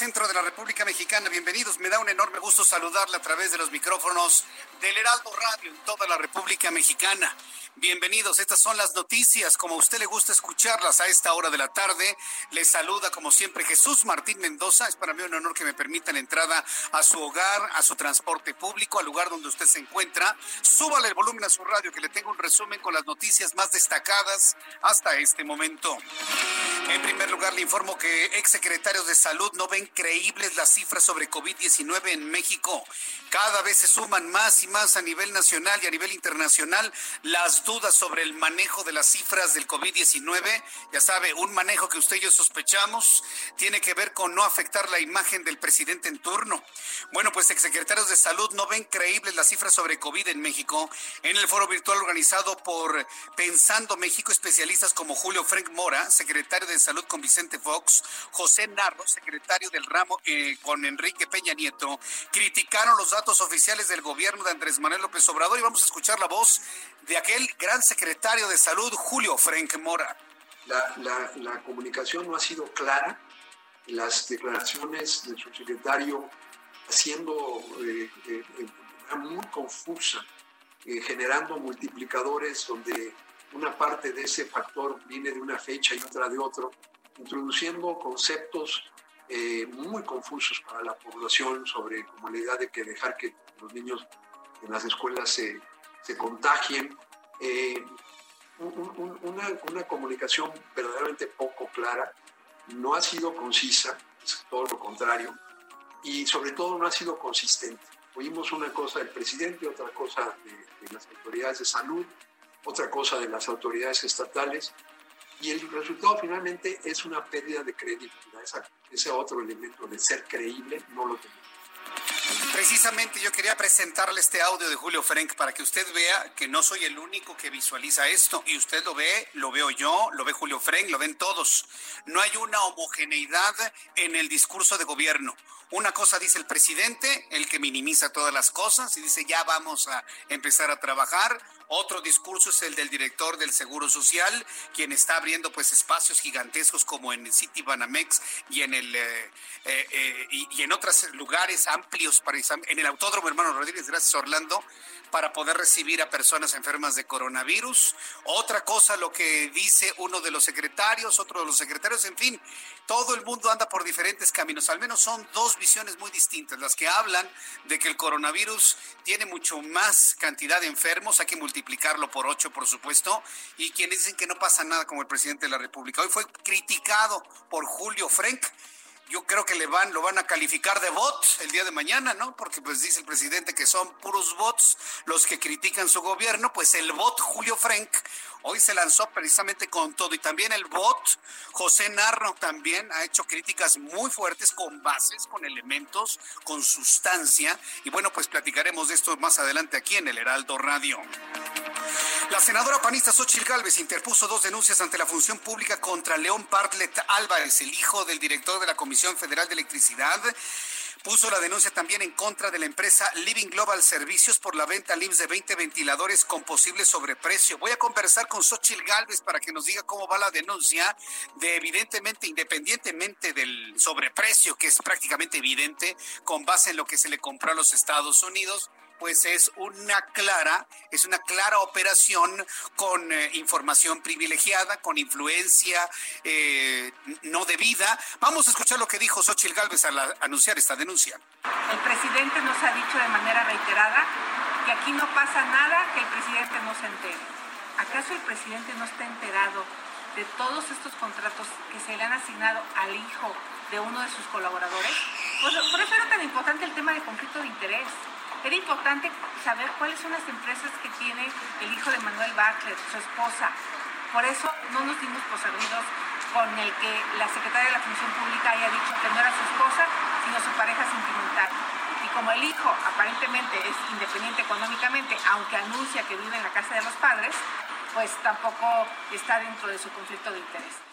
Centro de la República Mexicana. Bienvenidos. Me da un enorme gusto saludarle a través de los micrófonos del Heraldo Radio en toda la República Mexicana. Bienvenidos. Estas son las noticias, como a usted le gusta escucharlas a esta hora de la tarde. Les saluda, como siempre, Jesús Martín Mendoza. Es para mí un honor que me permita la entrada a su hogar, a su transporte público, al lugar donde usted se encuentra. Súbale el volumen a su radio, que le tengo un resumen con las noticias más destacadas hasta este momento. En primer lugar, le informo que exsecretarios de salud no ven creíbles las cifras sobre COVID-19 en México. Cada vez se suman más y más a nivel nacional y a nivel internacional las dudas sobre el manejo de las cifras del COVID-19. Ya sabe, un manejo que usted y yo sospechamos tiene que ver con no afectar la imagen del presidente en turno. Bueno, pues exsecretarios de salud no ven creíbles las cifras sobre COVID en México. En el foro virtual organizado por Pensando México, especialistas como Julio Frank Mora, secretario de Salud con Vicente Fox, José Narro, secretario del ramo eh, con Enrique Peña Nieto, criticaron los datos oficiales del gobierno de Andrés Manuel López Obrador y vamos a escuchar la voz de aquel gran secretario de Salud, Julio Frank Mora. La, comunicación no ha sido clara, las declaraciones del subsecretario haciendo eh, eh, muy confusa, eh, generando multiplicadores donde una parte de ese factor viene de una fecha y otra de otro, introduciendo conceptos eh, muy confusos para la población sobre la idea de que dejar que los niños en las escuelas se, se contagien. Eh, un, un, una, una, comunicación verdaderamente poco clara, no ha sido concisa, es todo lo contrario, y sobre todo no ha sido consistente. Oímos una cosa del presidente, otra cosa de, de las autoridades de salud, otra cosa de las autoridades estatales, y el resultado finalmente es una pérdida de credibilidad. Esa, ese otro elemento de ser creíble no lo tenemos. Precisamente yo quería presentarle este audio de Julio Frank para que usted vea que no soy el único que visualiza esto. Y usted lo ve, lo veo yo, lo ve Julio Frank, lo ven todos. No hay una homogeneidad en el discurso de gobierno. Una cosa dice el presidente, el que minimiza todas las cosas y dice ya vamos a empezar a trabajar. Otro discurso es el del director del Seguro Social, quien está abriendo pues espacios gigantescos como en City Banamex y en el eh, eh, eh, y, y, en otros lugares amplios para en el Autódromo Hermano Rodríguez, gracias Orlando, para poder recibir a personas enfermas de coronavirus. Otra cosa lo que dice uno de los secretarios, otro de los secretarios, en fin, todo el mundo anda por diferentes caminos. Al menos son dos visiones muy distintas. Las que hablan de que el coronavirus tiene mucho más cantidad de enfermos, hay que multiplicarlo por ocho, por supuesto, y quienes dicen que no pasa nada como el presidente de la República. Hoy fue criticado por Julio Frank yo creo que le van, lo van a calificar de bot el día de mañana, ¿no? Porque pues dice el presidente que son puros bots los que critican su gobierno, pues el bot Julio Frank hoy se lanzó precisamente con todo y también el bot. José Narro también ha hecho críticas muy fuertes con bases, con elementos, con sustancia. Y bueno, pues platicaremos de esto más adelante aquí en el Heraldo Radio. La senadora panista Xochitl Gálvez interpuso dos denuncias ante la función pública contra León Bartlett Álvarez, el hijo del director de la Comisión Federal de Electricidad puso la denuncia también en contra de la empresa Living Global Servicios por la venta al IMSS de 20 ventiladores con posible sobreprecio. Voy a conversar con Xochil Gálvez para que nos diga cómo va la denuncia de evidentemente, independientemente del sobreprecio, que es prácticamente evidente, con base en lo que se le compró a los Estados Unidos pues es una clara, es una clara operación con eh, información privilegiada, con influencia eh, no debida. Vamos a escuchar lo que dijo Xochitl Gálvez al anunciar esta denuncia. El presidente nos ha dicho de manera reiterada que aquí no pasa nada que el presidente no se entere. ¿Acaso el presidente no está enterado de todos estos contratos que se le han asignado al hijo de uno de sus colaboradores? Pues, por eso era tan importante el tema de conflicto de interés. Era importante saber cuáles son las empresas que tiene el hijo de Manuel Bartlett, su esposa. Por eso no nos dimos por servidos con el que la secretaria de la Función Pública haya dicho que no era su esposa, sino su pareja sentimental. Y como el hijo aparentemente es independiente económicamente, aunque anuncia que vive en la casa de los padres, pues tampoco está dentro de su conflicto de interés.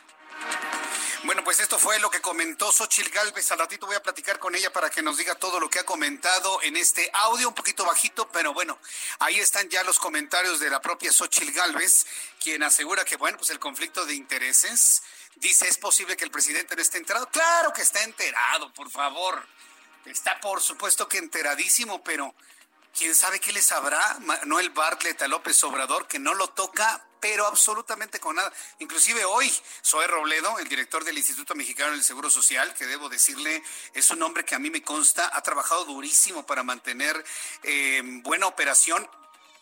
Bueno, pues esto fue lo que comentó Xochil Galvez. Al ratito voy a platicar con ella para que nos diga todo lo que ha comentado en este audio, un poquito bajito, pero bueno, ahí están ya los comentarios de la propia Xochil Galvez, quien asegura que, bueno, pues el conflicto de intereses, dice, ¿es posible que el presidente no esté enterado? Claro que está enterado, por favor. Está por supuesto que enteradísimo, pero quién sabe qué le sabrá Manuel Bartlett a López Obrador que no lo toca pero absolutamente con nada. Inclusive hoy, Zoe Robledo, el director del Instituto Mexicano del Seguro Social, que debo decirle, es un hombre que a mí me consta, ha trabajado durísimo para mantener eh, buena operación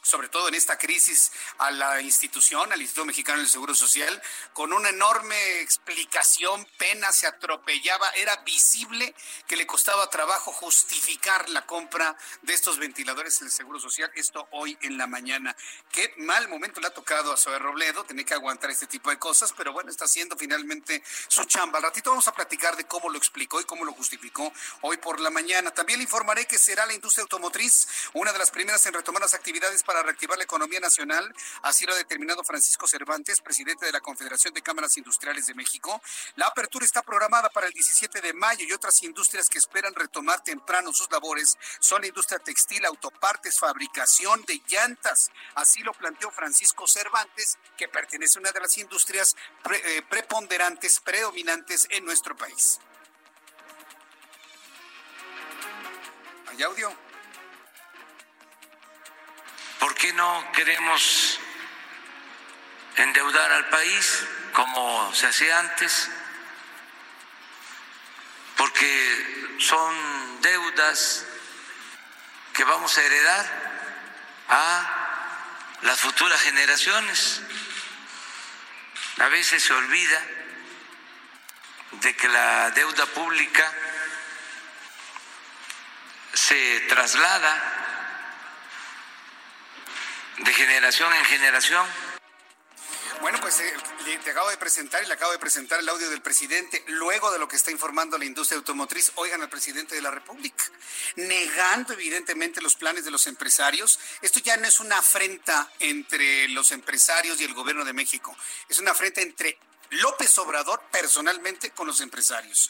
sobre todo en esta crisis, a la institución, al Instituto Mexicano del Seguro Social, con una enorme explicación, pena, se atropellaba, era visible que le costaba trabajo justificar la compra de estos ventiladores en el Seguro Social, esto hoy en la mañana. Qué mal momento le ha tocado a Zoe Robledo, tener que aguantar este tipo de cosas, pero bueno, está haciendo finalmente su chamba. Al ratito vamos a platicar de cómo lo explicó y cómo lo justificó hoy por la mañana. También le informaré que será la industria automotriz una de las primeras en retomar las actividades para para reactivar la economía nacional, así lo ha determinado Francisco Cervantes, presidente de la Confederación de Cámaras Industriales de México. La apertura está programada para el 17 de mayo y otras industrias que esperan retomar temprano sus labores son la industria textil, autopartes, fabricación de llantas. Así lo planteó Francisco Cervantes, que pertenece a una de las industrias eh, preponderantes, predominantes en nuestro país. ¿Hay audio? ¿Por qué no queremos endeudar al país como se hacía antes? Porque son deudas que vamos a heredar a las futuras generaciones. A veces se olvida de que la deuda pública se traslada de generación en generación. Bueno, pues eh, te acabo de presentar y le acabo de presentar el audio del presidente luego de lo que está informando la industria automotriz. Oigan al presidente de la República, negando evidentemente los planes de los empresarios. Esto ya no es una afrenta entre los empresarios y el gobierno de México, es una afrenta entre López Obrador personalmente con los empresarios.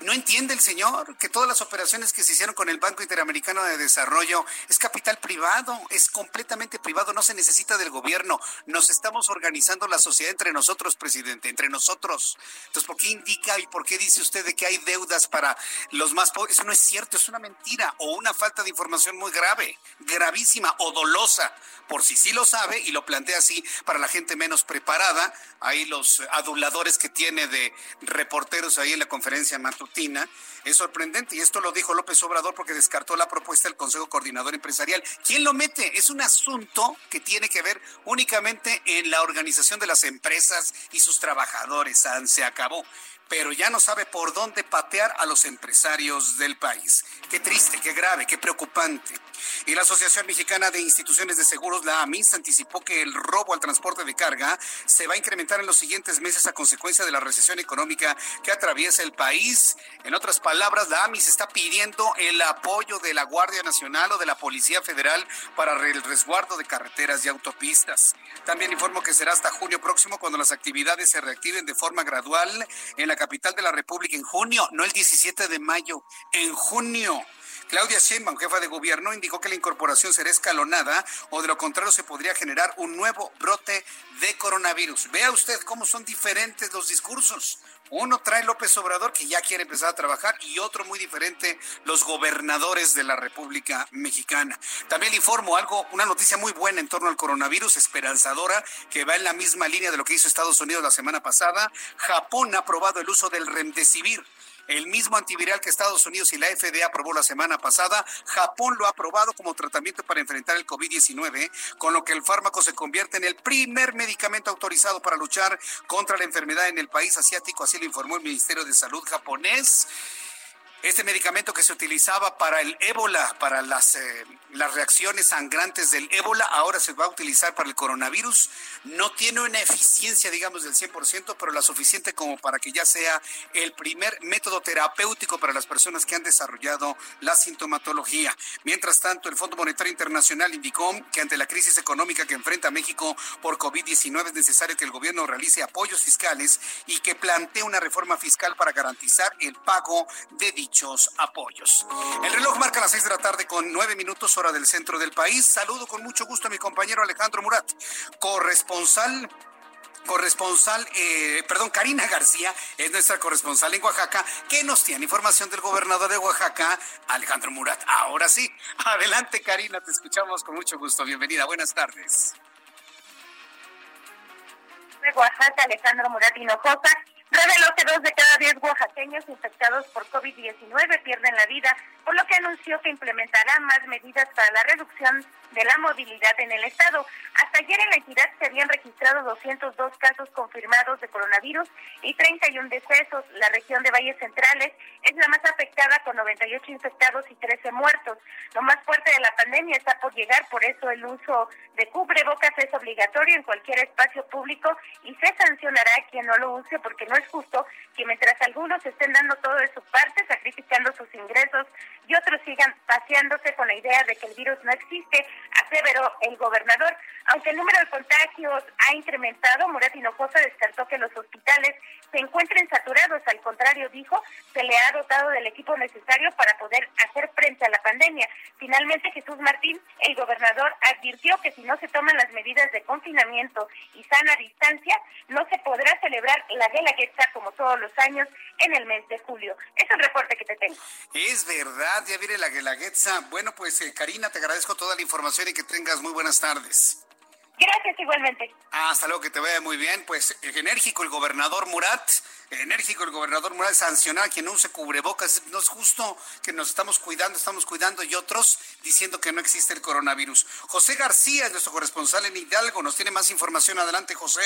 ¿No entiende el señor que todas las operaciones que se hicieron con el Banco Interamericano de Desarrollo es capital privado, es completamente privado, no se necesita del gobierno? Nos estamos organizando la sociedad entre nosotros, presidente, entre nosotros. Entonces, ¿por qué indica y por qué dice usted de que hay deudas para los más pobres? Eso no es cierto, es una mentira o una falta de información muy grave, gravísima o dolosa. Por si sí lo sabe y lo plantea así para la gente menos preparada, ahí los aduladores que tiene de reporteros ahí en la conferencia matutina es sorprendente y esto lo dijo López Obrador porque descartó la propuesta del Consejo Coordinador Empresarial. ¿Quién lo mete? Es un asunto que tiene que ver únicamente en la organización de las empresas y sus trabajadores. Se acabó pero ya no sabe por dónde patear a los empresarios del país. Qué triste, qué grave, qué preocupante. Y la Asociación Mexicana de Instituciones de Seguros, la AMIS, anticipó que el robo al transporte de carga se va a incrementar en los siguientes meses a consecuencia de la recesión económica que atraviesa el país. En otras palabras, la AMIS está pidiendo el apoyo de la Guardia Nacional o de la Policía Federal para el resguardo de carreteras y autopistas. También informo que será hasta junio próximo cuando las actividades se reactiven de forma gradual en la capital de la República en junio, no el 17 de mayo, en junio. Claudia Sheinbaum, jefa de gobierno, indicó que la incorporación será escalonada o de lo contrario se podría generar un nuevo brote de coronavirus. Vea usted cómo son diferentes los discursos. Uno trae López Obrador, que ya quiere empezar a trabajar, y otro muy diferente, los gobernadores de la República Mexicana. También le informo algo, una noticia muy buena en torno al coronavirus, esperanzadora, que va en la misma línea de lo que hizo Estados Unidos la semana pasada. Japón ha aprobado el uso del remdesivir el mismo antiviral que Estados Unidos y la FDA aprobó la semana pasada, Japón lo ha aprobado como tratamiento para enfrentar el COVID-19, con lo que el fármaco se convierte en el primer medicamento autorizado para luchar contra la enfermedad en el país asiático, así lo informó el Ministerio de Salud japonés. Este medicamento que se utilizaba para el ébola, para las, eh, las reacciones sangrantes del ébola, ahora se va a utilizar para el coronavirus. No tiene una eficiencia, digamos, del 100%, pero la suficiente como para que ya sea el primer método terapéutico para las personas que han desarrollado la sintomatología. Mientras tanto, el Fondo Monetario Internacional indicó que ante la crisis económica que enfrenta México por COVID-19 es necesario que el gobierno realice apoyos fiscales y que plantee una reforma fiscal para garantizar el pago de dichos apoyos. El reloj marca las seis de la tarde con nueve minutos hora del centro del país. Saludo con mucho gusto a mi compañero Alejandro Murat, corresponsal corresponsal, eh, perdón, Karina García es nuestra corresponsal en Oaxaca, que nos tiene información del gobernador de Oaxaca, Alejandro Murat. Ahora sí, adelante Karina, te escuchamos con mucho gusto. Bienvenida, buenas tardes. De Oaxaca, Alejandro Murat Hinojosa, reveló que dos de cada diez oaxaqueños infectados por COVID-19 pierden la vida, por lo que anunció que implementará más medidas para la reducción de la movilidad en el estado. Hasta ayer en la entidad se habían registrado 202 casos confirmados de coronavirus y 31 decesos. La región de Valles Centrales es la más afectada con 98 infectados y 13 muertos. Lo más fuerte de la pandemia está por llegar, por eso el uso de cubrebocas es obligatorio en cualquier espacio público y se sancionará a quien no lo use porque no es justo que mientras algunos estén dando todo de su parte, sacrificando sus ingresos y otros sigan paseándose con la idea de que el virus no existe, aseveró el gobernador. Aunque el número de contagios ha incrementado, Murat Hinojosa descartó que los hospitales se encuentren saturados. Al contrario, dijo, se le ha dotado del equipo necesario para poder hacer frente a la pandemia. Finalmente, Jesús Martín, el gobernador, advirtió que si no se toman las medidas de confinamiento y sana distancia, no se podrá celebrar la Guelaguetza como todos los años en el mes de julio. Es el reporte que te tengo. Es verdad, ya viene la Guelaguetza. Bueno, pues eh, Karina, te agradezco toda la información y que tengas muy buenas tardes. Gracias igualmente. Hasta luego, que te vaya muy bien. Pues eh, enérgico el gobernador Murat, enérgico el gobernador Murat sancionar a quien no use cubrebocas. No es justo que nos estamos cuidando, estamos cuidando y otros diciendo que no existe el coronavirus. José García es nuestro corresponsal en Hidalgo, nos tiene más información. Adelante, José.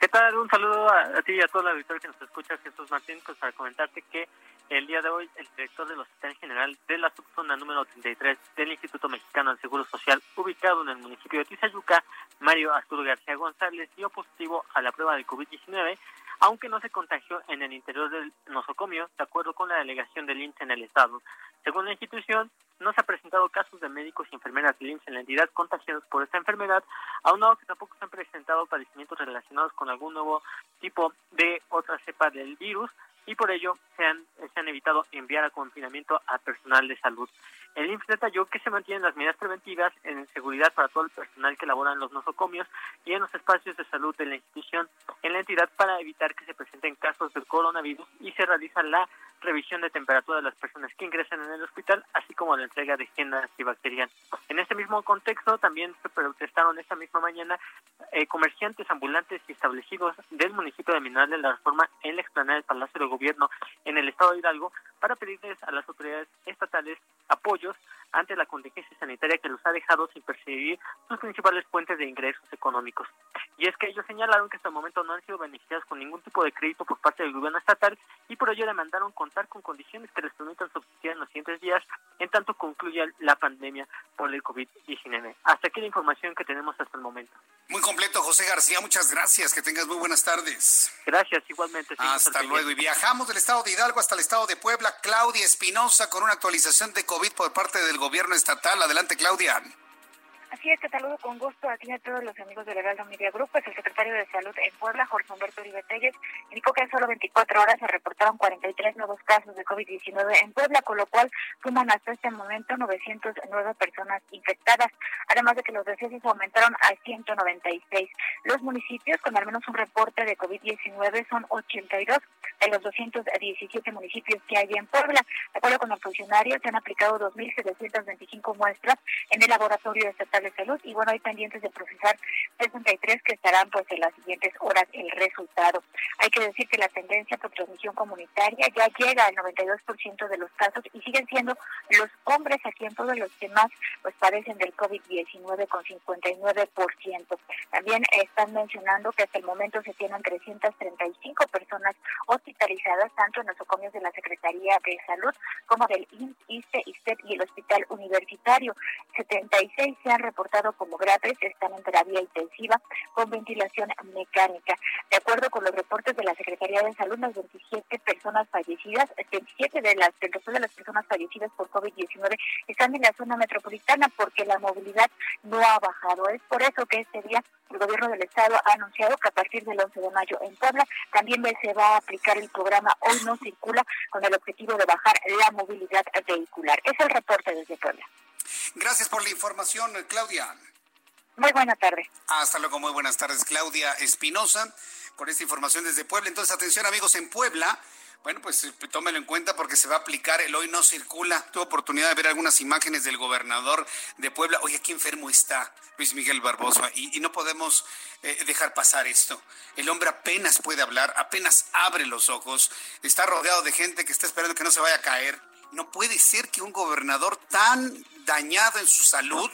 ¿Qué tal? Un saludo a, ti y a toda la auditoría que nos escucha, Jesús Martín, pues para comentarte que el día de hoy el director del Hospital General de la subzona número 33 del Instituto Mexicano del Seguro Social, ubicado en el municipio de Tizayuca, Mario Arturo García González, dio positivo a la prueba de COVID-19, aunque no se contagió en el interior del nosocomio, de acuerdo con la delegación del INSS en el estado. Según la institución, no se ha presentado casos de médicos y enfermeras del IMSS en la entidad contagiados por esta enfermedad, aunado que tampoco se han presentado padecimientos relacionados con algún nuevo tipo de otra cepa del virus y por ello se han, se han evitado enviar a confinamiento a personal de salud. El IMSS detalló que se mantienen las medidas preventivas en seguridad para todo el personal que labora en los nosocomios y en los espacios de salud de la institución en la entidad para evitar que se presenten casos del coronavirus y se realiza la revisión de temperatura de las personas que ingresan en el hospital, así como la entrega de higiene antibacterial. En este mismo contexto, también se protestaron esta misma mañana eh, comerciantes ambulantes y establecidos del municipio de Mineral de la Reforma en la explanada del Palacio de Gobierno en el estado de Hidalgo para pedirles a las autoridades estatales apoyos ante la contingencia sanitaria que los ha dejado sin percibir sus principales fuentes de ingresos económicos. Y es que ellos señalaron que hasta el momento no han sido beneficiados con ningún tipo de crédito por parte del gobierno estatal y por ello demandaron contar con condiciones que les permitan subsistir en los siguientes días en tanto concluya la pandemia por el COVID-19. Hasta aquí la información que tenemos hasta el momento. Muy completo, José García. Muchas gracias. Que tengas muy buenas tardes. Gracias, igualmente. Hasta luego. Y viajamos del estado de Hidalgo hasta el estado de Puebla. Claudia Espinosa con una actualización de COVID por parte del gobierno estatal. Adelante, Claudia. Así es, te saludo con gusto a ti y a todos los amigos del Heraldo Media Group. Pues el secretario de Salud en Puebla, Jorge Humberto Uribe Telles, indicó que en solo 24 horas se reportaron 43 nuevos casos de COVID-19 en Puebla, con lo cual suman hasta este momento 909 personas infectadas, además de que los decesos aumentaron a 196. Los municipios con al menos un reporte de COVID-19 son 82 de los 217 municipios que hay en Puebla. De acuerdo con el funcionario, se han aplicado 2.725 muestras en el laboratorio estatal de salud y bueno, hay pendientes de procesar 63 que estarán pues en las siguientes horas el resultado. Hay que decir que la tendencia por transmisión comunitaria ya llega al 92% de los casos y siguen siendo los hombres aquí en todos los que más pues padecen del COVID-19 con 59%. También están mencionando que hasta el momento se tienen 335 personas hospitalizadas tanto en los nosocomios de la Secretaría de Salud como del INSTE, ISTEP y el Hospital Universitario. 76 se han reportado como graves, están en terapia intensiva con ventilación mecánica. De acuerdo con los reportes de la Secretaría de Salud, las 27 personas fallecidas, 27 de las, del de las personas fallecidas por COVID-19 están en la zona metropolitana porque la movilidad no ha bajado. Es por eso que este día el gobierno del estado ha anunciado que a partir del 11 de mayo en Puebla también se va a aplicar el programa Hoy no circula con el objetivo de bajar la movilidad vehicular. Es el reporte desde Puebla. Gracias por la información, Claudia. Muy buena tarde. Hasta luego, muy buenas tardes, Claudia Espinosa, con esta información desde Puebla. Entonces, atención amigos, en Puebla, bueno, pues eh, tómelo en cuenta porque se va a aplicar el hoy no circula. Tuve oportunidad de ver algunas imágenes del gobernador de Puebla. Oye, aquí enfermo está Luis Miguel Barbosa y, no podemos eh, dejar pasar esto. El hombre apenas puede hablar, apenas abre los ojos, está rodeado de gente que está esperando que no se vaya a caer no puede ser que un gobernador tan dañado en su salud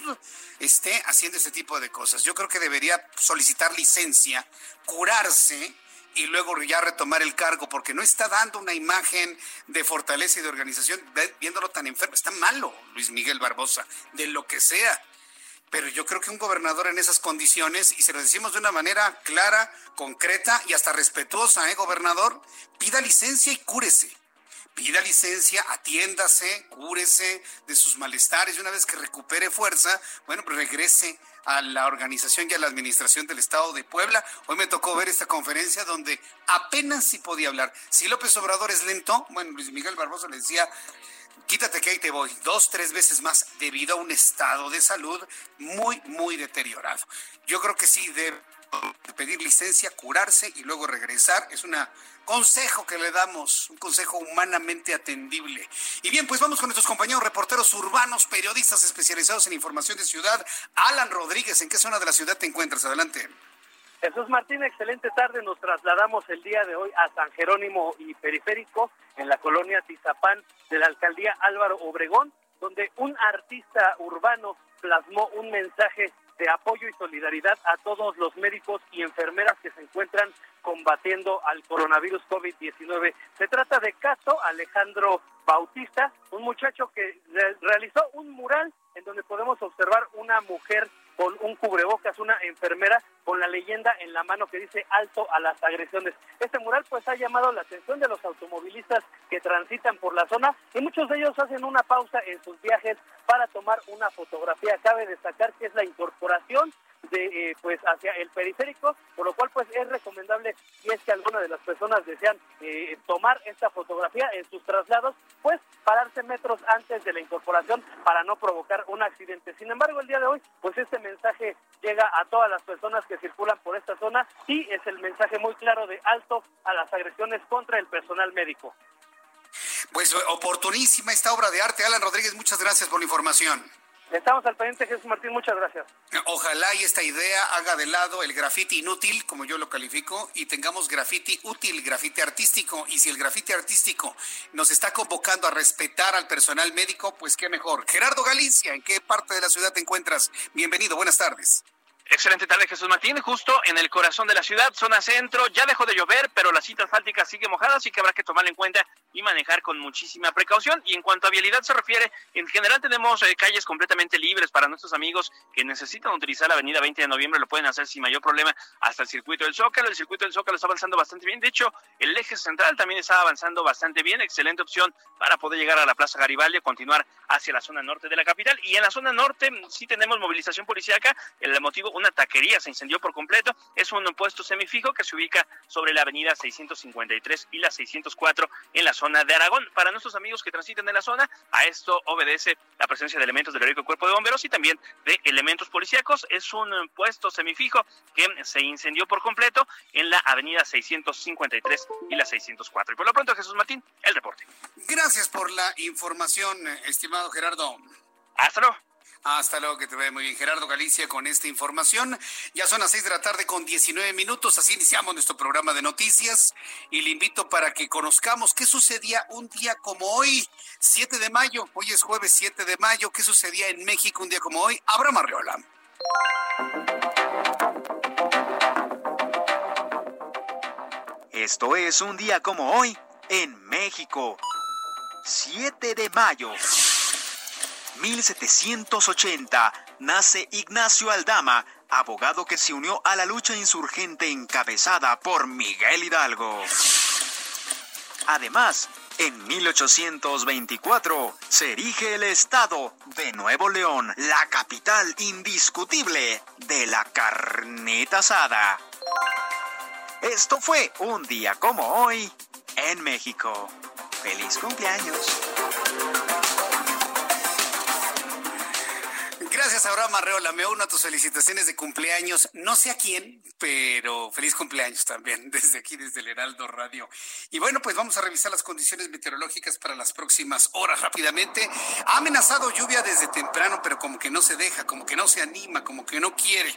esté haciendo este tipo de cosas. Yo creo que debería solicitar licencia, curarse y luego ya retomar el cargo, porque no está dando una imagen de fortaleza y de organización, viéndolo tan enfermo. Está malo, Luis Miguel Barbosa, de lo que sea. Pero yo creo que un gobernador en esas condiciones, y se lo decimos de una manera clara, concreta y hasta respetuosa, ¿eh, gobernador? Pida licencia y cúrese pida licencia, atiéndase, cúrese de sus malestares y una vez que recupere fuerza, bueno, regrese a la organización y a la administración del Estado de Puebla. Hoy me tocó ver esta conferencia donde apenas sí podía hablar. Si López Obrador es lento, bueno, Luis Miguel Barbosa le decía, quítate que ahí te voy, dos, tres veces más, debido a un estado de salud muy, muy deteriorado. Yo creo que sí debe pedir licencia, curarse y luego regresar. Es un consejo que le damos, un consejo humanamente atendible. Y bien, pues vamos con nuestros compañeros reporteros urbanos, periodistas especializados en información de ciudad. Alan Rodríguez, ¿en qué zona de la ciudad te encuentras? Adelante. Jesús Martín, excelente tarde. Nos trasladamos el día de hoy a San Jerónimo y Periférico, en la colonia Tizapán de la alcaldía Álvaro Obregón, donde un artista urbano plasmó un mensaje de apoyo y solidaridad a todos los médicos y enfermeras que se encuentran combatiendo al coronavirus COVID-19. Se trata de Cato Alejandro Bautista, un muchacho que realizó un mural en donde podemos observar una mujer con un cubrebocas, una enfermera con la leyenda en la mano que dice alto a las agresiones. Este mural pues ha llamado la atención de los automovilistas que transitan por la zona y muchos de ellos hacen una pausa en sus viajes para tomar una fotografía. Cabe destacar que es la incorporación de eh, pues hacia el periférico, por lo cual pues es recomendable si es que alguna de las personas desean eh, tomar esta fotografía en sus traslados, pues pararse metros antes de la incorporación para no provocar un accidente. Sin embargo, el día de hoy, pues este mensaje llega a todas las personas que circulan por esta zona y es el mensaje muy claro de alto a las agresiones contra el personal médico. Pues oportunísima esta obra de arte. Alan Rodríguez, muchas gracias por la información. Estamos al pendiente, Jesús Martín, muchas gracias. Ojalá y esta idea haga de lado el grafiti inútil, como yo lo califico, y tengamos grafiti útil, grafiti artístico. Y si el grafiti artístico nos está convocando a respetar al personal médico, pues qué mejor. Gerardo Galicia, ¿en qué parte de la ciudad te encuentras? Bienvenido, buenas tardes. Excelente tarde, Jesús Martín. Justo en el corazón de la ciudad, zona centro. Ya dejó de llover, pero la cita asfáltica sigue mojada, así que habrá que tomarla en cuenta y manejar con muchísima precaución. Y en cuanto a vialidad se refiere, en general tenemos eh, calles completamente libres para nuestros amigos que necesitan utilizar la avenida 20 de noviembre. Lo pueden hacer sin mayor problema hasta el circuito del Zócalo. El circuito del Zócalo está avanzando bastante bien. De hecho, el eje central también está avanzando bastante bien. Excelente opción para poder llegar a la Plaza Garibaldi, continuar hacia la zona norte de la capital. Y en la zona norte mm, sí tenemos movilización policíaca. El motivo, una taquería se incendió por completo. Es un puesto semifijo que se ubica sobre la avenida 653 y la 604 en la zona de Aragón. Para nuestros amigos que transiten en la zona, a esto obedece la presencia de elementos del heroico cuerpo de bomberos y también de elementos policíacos. Es un puesto semifijo que se incendió por completo en la avenida 653 y la 604. Y por lo pronto, Jesús Martín, el reporte. Gracias por la información, estimado Gerardo. Hasta luego. Hasta luego, que te vea muy bien. Gerardo Galicia con esta información. Ya son las seis de la tarde con 19 minutos. Así iniciamos nuestro programa de noticias. Y le invito para que conozcamos qué sucedía un día como hoy, 7 de mayo. Hoy es jueves 7 de mayo. ¿Qué sucedía en México un día como hoy? Abraham Arreola. Esto es un día como hoy en México. 7 de mayo. 1780 nace Ignacio Aldama, abogado que se unió a la lucha insurgente encabezada por Miguel Hidalgo. Además, en 1824 se erige el Estado de Nuevo León, la capital indiscutible de la carneta asada. Esto fue un día como hoy en México. ¡Feliz cumpleaños! Gracias, Abraham Arreola. Me uno a tus felicitaciones de cumpleaños. No sé a quién, pero feliz cumpleaños también desde aquí, desde el Heraldo Radio. Y bueno, pues vamos a revisar las condiciones meteorológicas para las próximas horas rápidamente. Ha amenazado lluvia desde temprano, pero como que no se deja, como que no se anima, como que no quiere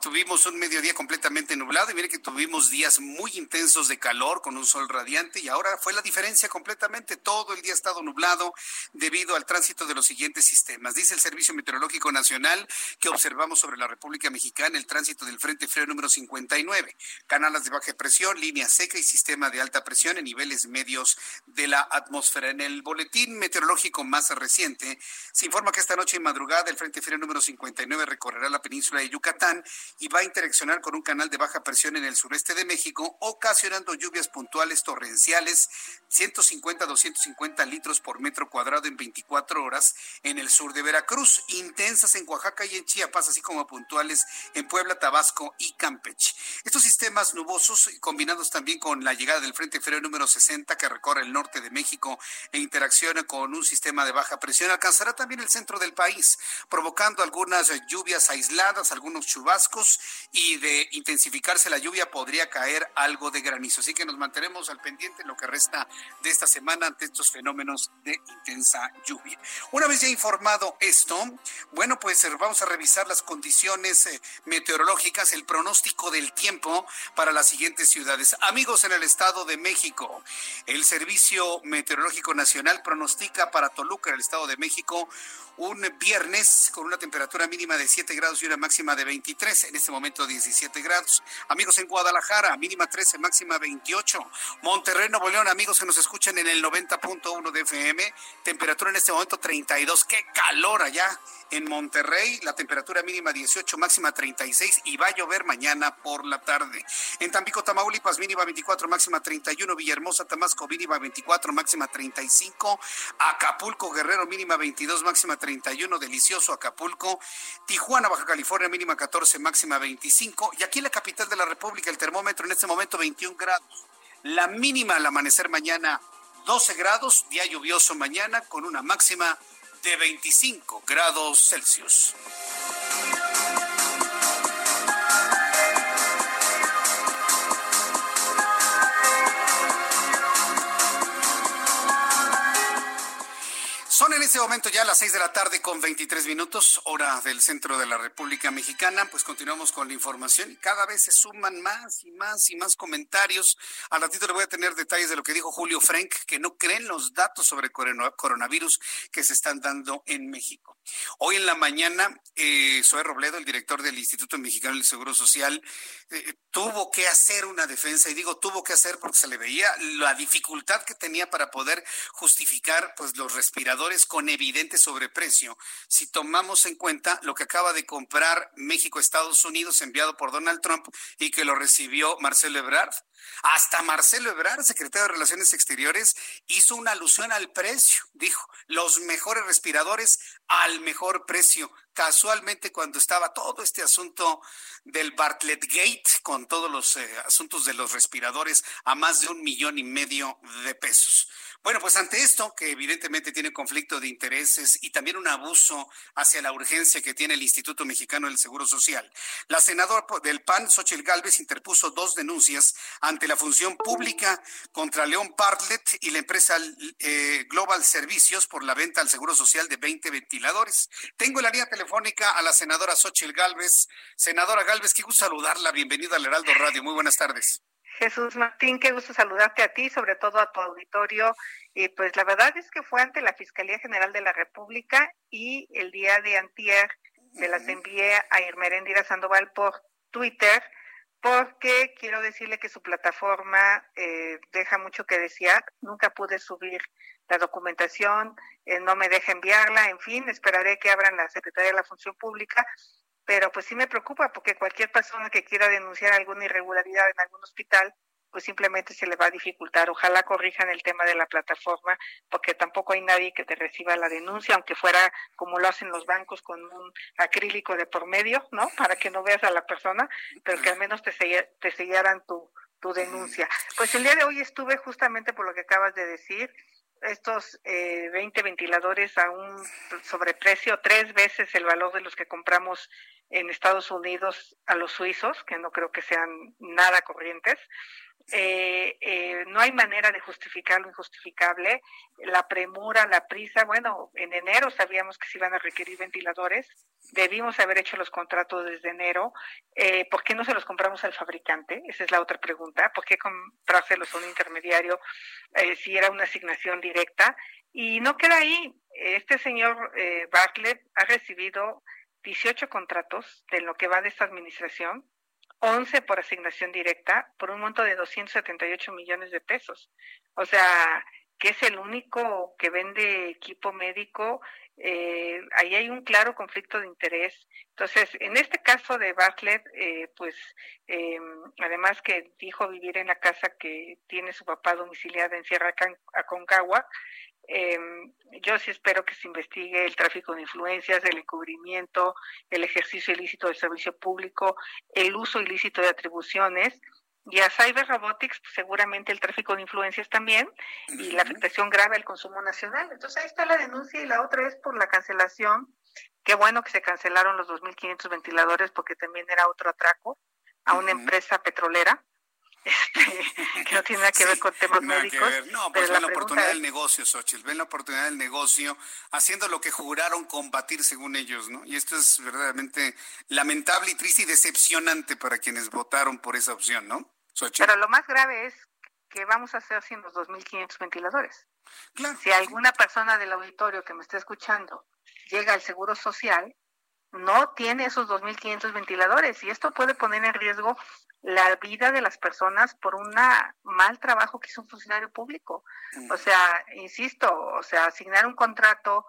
tuvimos un mediodía completamente nublado y mire que tuvimos días muy intensos de calor con un sol radiante y ahora fue la diferencia completamente. Todo el día ha estado nublado debido al tránsito de los siguientes sistemas. Dice el Servicio Meteorológico Nacional que observamos sobre la República Mexicana el tránsito del Frente Frío número 59, canales de baja presión, línea seca y sistema de alta presión en niveles medios de la atmósfera. En el boletín meteorológico más reciente se informa que esta noche y madrugada el Frente Frío número 59 recorrerá la península de Yucatán y va a interaccionar con un canal de baja presión en el sureste de México, ocasionando lluvias puntuales torrenciales, 150 250 litros por metro cuadrado en 24 horas en el sur de Veracruz, intensas en Oaxaca y en Chiapas, así como puntuales en Puebla, Tabasco y Campeche. Estos sistemas nubosos, combinados también con la llegada del Frente Frío número 60 que recorre el norte de México e interacciona con un sistema de baja presión, alcanzará también el centro del país, provocando algunas lluvias aisladas, algunos chubascos y de intensificarse la lluvia podría caer algo de granizo. Así que nos mantenemos al pendiente en lo que resta de esta semana ante estos fenómenos de intensa lluvia. Una vez ya informado esto, bueno, pues eh, vamos a revisar las condiciones eh, meteorológicas, el pronóstico del tiempo para las siguientes ciudades. Amigos en el Estado de México, el Servicio Meteorológico Nacional pronostica para Toluca, el Estado de México, un viernes con una temperatura mínima de 7 grados y una máxima de 23, en este momento 17 grados. Amigos en Guadalajara, mínima 13, máxima 28. Monterrey, Nuevo León, amigos que nos escuchan en el 90.1 de FM, temperatura en este momento 32. ¡Qué calor allá! En Monterrey, la temperatura mínima 18, máxima 36 y va a llover mañana por la tarde. En Tampico, Tamaulipas, mínima 24, máxima 31. Villahermosa, Tamasco, mínima 24, máxima 35. Acapulco, Guerrero, mínima 22, máxima 31. Delicioso, Acapulco. Tijuana, Baja California, mínima 14, máxima 25. Y aquí en la capital de la República, el termómetro en este momento 21 grados. La mínima al amanecer mañana 12 grados, día lluvioso mañana con una máxima de 25 grados Celsius. En este momento ya a las seis de la tarde con 23 minutos, hora del centro de la República Mexicana, pues continuamos con la información y cada vez se suman más y más y más comentarios. Al ratito le voy a tener detalles de lo que dijo Julio Frank, que no creen los datos sobre coronavirus que se están dando en México. Hoy en la mañana, eh, Zoé Robledo, el director del Instituto Mexicano del Seguro Social, eh, tuvo que hacer una defensa, y digo tuvo que hacer porque se le veía la dificultad que tenía para poder justificar pues los respiradores con evidente sobreprecio. Si tomamos en cuenta lo que acaba de comprar México Estados Unidos enviado por Donald Trump y que lo recibió Marcelo Ebrard, hasta Marcelo Ebrard, secretario de Relaciones Exteriores, hizo una alusión al precio. Dijo, los mejores respiradores al mejor precio. Casualmente, cuando estaba todo este asunto del Bartlett Gate, con todos los eh, asuntos de los respiradores a más de un millón y medio de pesos. Bueno, pues ante esto, que evidentemente tiene conflicto de intereses y también un abuso hacia la urgencia que tiene el Instituto Mexicano del Seguro Social, la senadora del PAN, Xochitl Gálvez, interpuso dos denuncias ante la función pública contra León Bartlett y la empresa eh, Global Servicios por la venta al Seguro Social de 20 ventiladores. Tengo en la línea telefónica a la senadora Xochitl Gálvez. Senadora Gálvez, qué gusto saludarla. Bienvenida al Heraldo Radio. Muy buenas tardes. Jesús Martín, qué gusto saludarte a ti, sobre todo a tu auditorio. Y pues la verdad es que fue ante la Fiscalía General de la República y el día de antier se las envié a Irmerendira Sandoval por Twitter porque quiero decirle que su plataforma eh, deja mucho que desear. Nunca pude subir la documentación, eh, no me deja enviarla, en fin, esperaré que abran la Secretaría de la Función Pública pero pues sí me preocupa porque cualquier persona que quiera denunciar alguna irregularidad en algún hospital, pues simplemente se le va a dificultar. Ojalá corrijan el tema de la plataforma, porque tampoco hay nadie que te reciba la denuncia, aunque fuera como lo hacen los bancos con un acrílico de por medio, ¿no? Para que no veas a la persona, pero que al menos te, te sellaran tu, tu denuncia. Pues el día de hoy estuve justamente por lo que acabas de decir, estos eh, 20 ventiladores a un sobreprecio, tres veces el valor de los que compramos en Estados Unidos a los suizos, que no creo que sean nada corrientes. Eh, eh, no hay manera de justificar lo injustificable. La premura, la prisa, bueno, en enero sabíamos que se iban a requerir ventiladores, debimos haber hecho los contratos desde enero. Eh, ¿Por qué no se los compramos al fabricante? Esa es la otra pregunta. ¿Por qué comprárselos a un intermediario si era una asignación directa? Y no queda ahí. Este señor Bartlett ha recibido 18 contratos de lo que va de esta administración 11 por asignación directa por un monto de 278 millones de pesos. O sea, que es el único que vende equipo médico, eh, ahí hay un claro conflicto de interés. Entonces, en este caso de Bartlett, eh, pues eh, además que dijo vivir en la casa que tiene su papá domiciliada en Sierra Aconcagua, eh, yo sí espero que se investigue el tráfico de influencias, el encubrimiento, el ejercicio ilícito del servicio público, el uso ilícito de atribuciones y a Cyber Robotics pues, seguramente el tráfico de influencias también y la afectación grave al consumo nacional. Entonces ahí está la denuncia y la otra es por la cancelación. Qué bueno que se cancelaron los 2.500 ventiladores porque también era otro atraco a una empresa petrolera que no tiene nada que ver con temas médicos. No, pues ven la, oportunidad del negocio, Xochitl, ven la oportunidad del negocio haciendo lo que juraron combatir según ellos, ¿no? Y esto es verdaderamente lamentable y triste y decepcionante para quienes votaron por esa opción, ¿no? Pero lo más grave es que vamos a hacer sin los 2.500 ventiladores. Si alguna persona del auditorio que me está escuchando llega al Seguro Social, no tiene esos 2.500 ventiladores y esto puede poner en riesgo la vida de las personas por un mal trabajo que hizo un funcionario público. O sea, insisto, o sea, asignar un contrato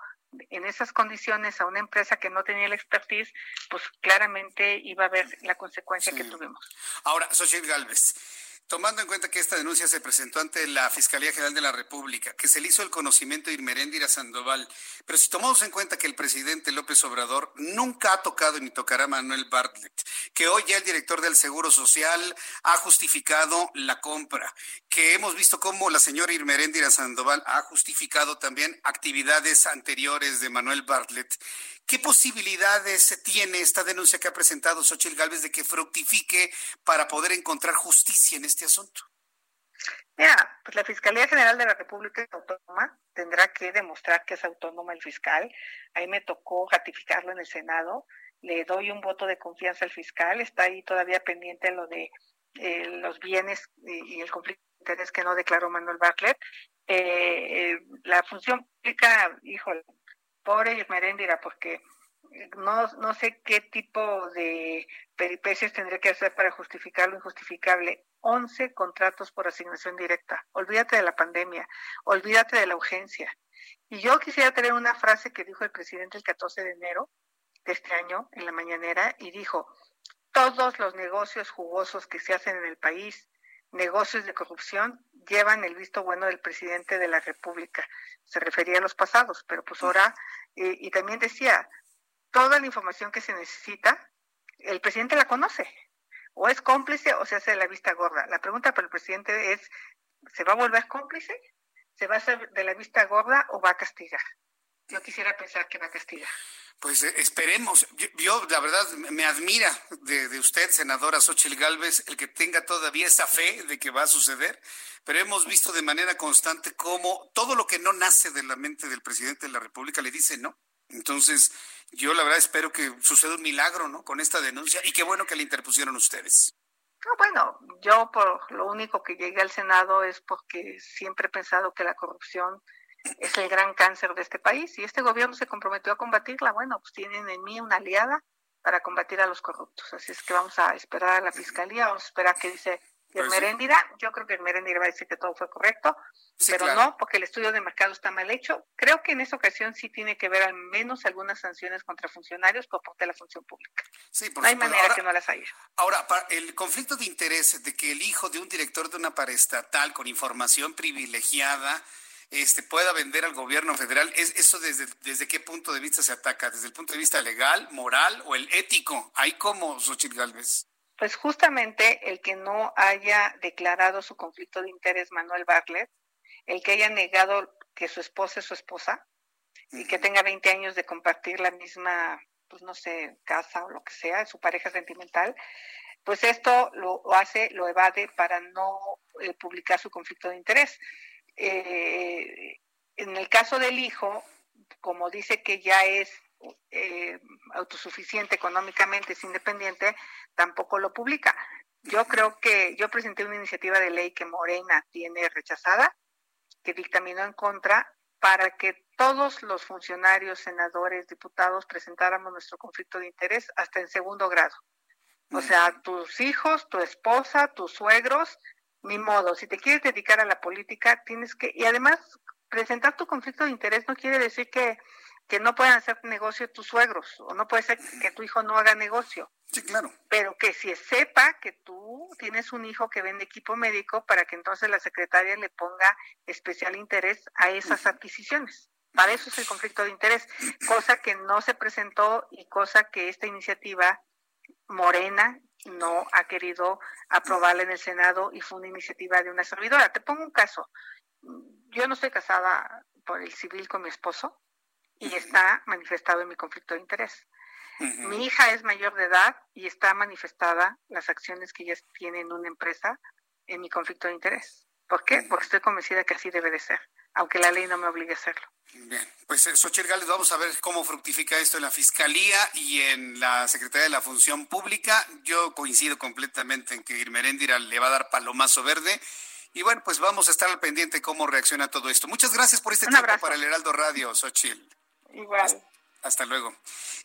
en esas condiciones a una empresa que no tenía el expertise, pues claramente iba a haber la consecuencia que tuvimos. Ahora, Xochitl Galvez, Tomando en cuenta que esta denuncia se presentó ante la Fiscalía General de la República, que se le hizo el conocimiento de Irmeréndira Sandoval, pero si tomamos en cuenta que el presidente López Obrador nunca ha tocado ni tocará a Manuel Bartlett, que hoy ya el director del Seguro Social ha justificado la compra, que hemos visto cómo la señora Irmeréndira Sandoval ha justificado también actividades anteriores de Manuel Bartlett, ¿Qué posibilidades tiene esta denuncia que ha presentado Xochitl Gálvez de que fructifique para poder encontrar justicia en este asunto? Mira, pues la Fiscalía General de la República es autónoma, tendrá que demostrar que es autónoma el fiscal. Ahí me tocó ratificarlo en el Senado. Le doy un voto de confianza al fiscal. Está ahí todavía pendiente lo de eh, los bienes y, el conflicto de interés que no declaró Manuel Bartlett. Eh, eh, la función pública, híjole, pobre Merendira, porque no, no sé qué tipo de peripecias tendría que hacer para justificar lo injustificable. 11 contratos por asignación directa. Olvídate de la pandemia, olvídate de la urgencia. Y yo quisiera tener una frase que dijo el presidente el 14 de enero de este año en la mañanera y dijo, todos los negocios jugosos que se hacen en el país, negocios de corrupción, llevan el visto bueno del presidente de la República. Se refería a los pasados, pero pues ahora, eh, y también decía, toda la información que se necesita, el presidente la conoce. O es cómplice o se hace de la vista gorda. La pregunta para el presidente es, ¿se va a volver cómplice? ¿Se va a hacer de la vista gorda o va a castigar? Yo quisiera pensar que va a castigar. Pues eh, esperemos. Yo, la verdad, me admira de, usted, senadora Xochitl Gálvez, el que tenga todavía esa fe de que va a suceder, pero hemos visto de manera constante cómo todo lo que no nace de la mente del presidente de la República le dice no. Entonces, yo la verdad espero que suceda un milagro, ¿no? Con esta denuncia y qué bueno que la interpusieron ustedes. No, bueno, yo por lo único que llegué al Senado es porque siempre he pensado que la corrupción es el gran cáncer de este país y este gobierno se comprometió a combatirla. Bueno, pues tienen en mí una aliada para combatir a los corruptos. Así es que vamos a esperar a la fiscalía, vamos a esperar que dice el pues yo creo que el Merendira va a decir que todo fue correcto, pero no, porque el estudio de mercado está mal hecho. Creo que en esa ocasión sí tiene que ver al menos algunas sanciones contra funcionarios por parte de la función pública. Sí, no hay manera que no las haya. Ahora, el conflicto de interés de que el hijo de un director de una paraestatal con información privilegiada este, pueda vender al gobierno federal, ¿es, ¿eso desde, desde qué punto de vista se ataca? ¿Desde el punto de vista legal, moral o el ético? ¿Hay como, Xochitl Galvez? Pues justamente el que no haya declarado su conflicto de interés Manuel Bartlett, el que haya negado que su esposa es su esposa y que tenga 20 años de compartir la misma, pues no sé, casa o lo que sea, su pareja sentimental, pues esto lo, hace, lo evade para no eh, publicar su conflicto de interés. Eh, en el caso del hijo, como dice que ya es eh, autosuficiente económicamente, es independiente, tampoco lo publica. Yo creo que yo presenté una iniciativa de ley que Morena tiene rechazada, que dictaminó en contra para que todos los funcionarios, senadores, diputados presentáramos nuestro conflicto de interés hasta en segundo grado. O sea, tus hijos, tu esposa, tus suegros, ni modo. Si te quieres dedicar a la política, tienes que, y además, presentar tu conflicto de interés no quiere decir que que no puedan hacer negocio tus suegros o no puede ser que tu hijo no haga negocio. Sí, claro. Pero que si sepa que tú tienes un hijo que vende equipo médico para que entonces la secretaria le ponga especial interés a esas adquisiciones. Para eso es el conflicto de interés, cosa que no se presentó y cosa que esta iniciativa Morena no ha querido aprobarla en el Senado y fue una iniciativa de una servidora. Te pongo un caso. Yo no estoy casada por el civil con mi esposo, y está manifestado en mi conflicto de interés. Mi hija es mayor de edad y está manifestada las acciones que ella tiene en una empresa en mi conflicto de interés. ¿Por qué? Porque estoy convencida que así debe de ser, aunque la ley no me obligue a hacerlo. Bien, pues eh, Xochitl Gales, vamos a ver cómo fructifica esto en la Fiscalía y en la Secretaría de la Función Pública. Yo coincido completamente en que Irmeréndira le va a dar palomazo verde. Y bueno, pues vamos a estar al pendiente cómo reacciona todo esto. Muchas gracias por este tiempo para el Heraldo Radio, Xochitl. Igual. Hasta, luego.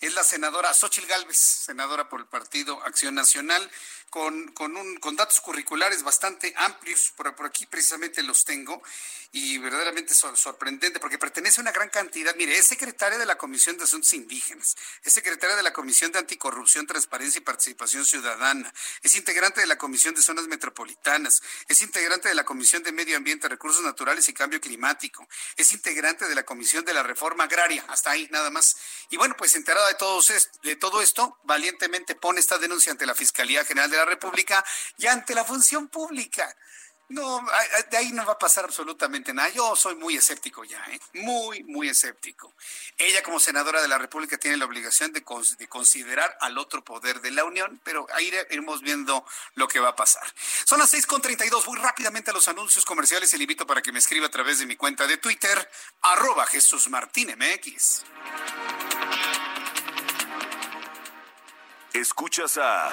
Es la senadora Xochil Gálvez, senadora por el Partido Acción Nacional con, con, un, con datos curriculares bastante amplios, por, por aquí precisamente los tengo, y verdaderamente sorprendente, porque pertenece a una gran cantidad. Mire, es secretaria de la Comisión de Asuntos Indígenas, es secretaria de la Comisión de Anticorrupción, Transparencia y Participación Ciudadana, es integrante de la Comisión de Zonas Metropolitanas, es integrante de la Comisión de Medio Ambiente, Recursos Naturales y Cambio Climático, es integrante de la Comisión de la Reforma Agraria, hasta ahí nada más. Y bueno, pues enterada de, todos de todo esto, valientemente pone esta denuncia ante la Fiscalía General de la República y ante la función pública. No, de ahí no va a pasar absolutamente nada. Yo soy muy escéptico ya, ¿eh? muy, muy escéptico. Ella como senadora de la República tiene la obligación de, considerar al otro poder de la Unión, pero ahí iremos viendo lo que va a pasar. Son las 6.32, voy rápidamente a los anuncios comerciales y le invito para que me escriba a través de mi cuenta de Twitter, arroba Jesús Martín MX. Escuchas a...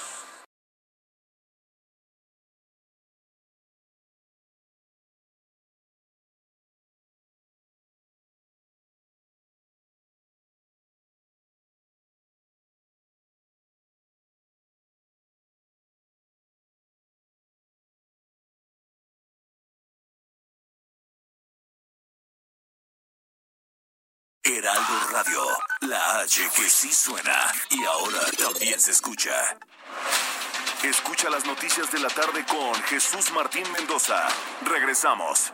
Heraldo Radio, la H que sí suena y ahora también se escucha. Escucha las noticias de la tarde con Jesús Martín Mendoza. Regresamos.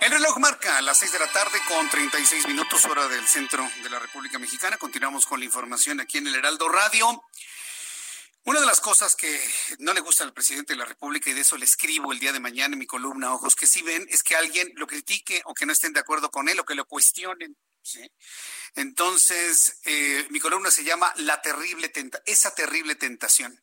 El reloj marca a las 6 de la tarde con 36 minutos hora del centro de la República Mexicana. Continuamos con la información aquí en el Heraldo Radio. Una de las cosas que no le gusta al presidente de la República, y de eso le escribo el día de mañana en mi columna Ojos que si ven, es que alguien lo critique o que no estén de acuerdo con él o que lo cuestionen. Entonces, eh, mi columna se llama La terrible tenta esa terrible tentación.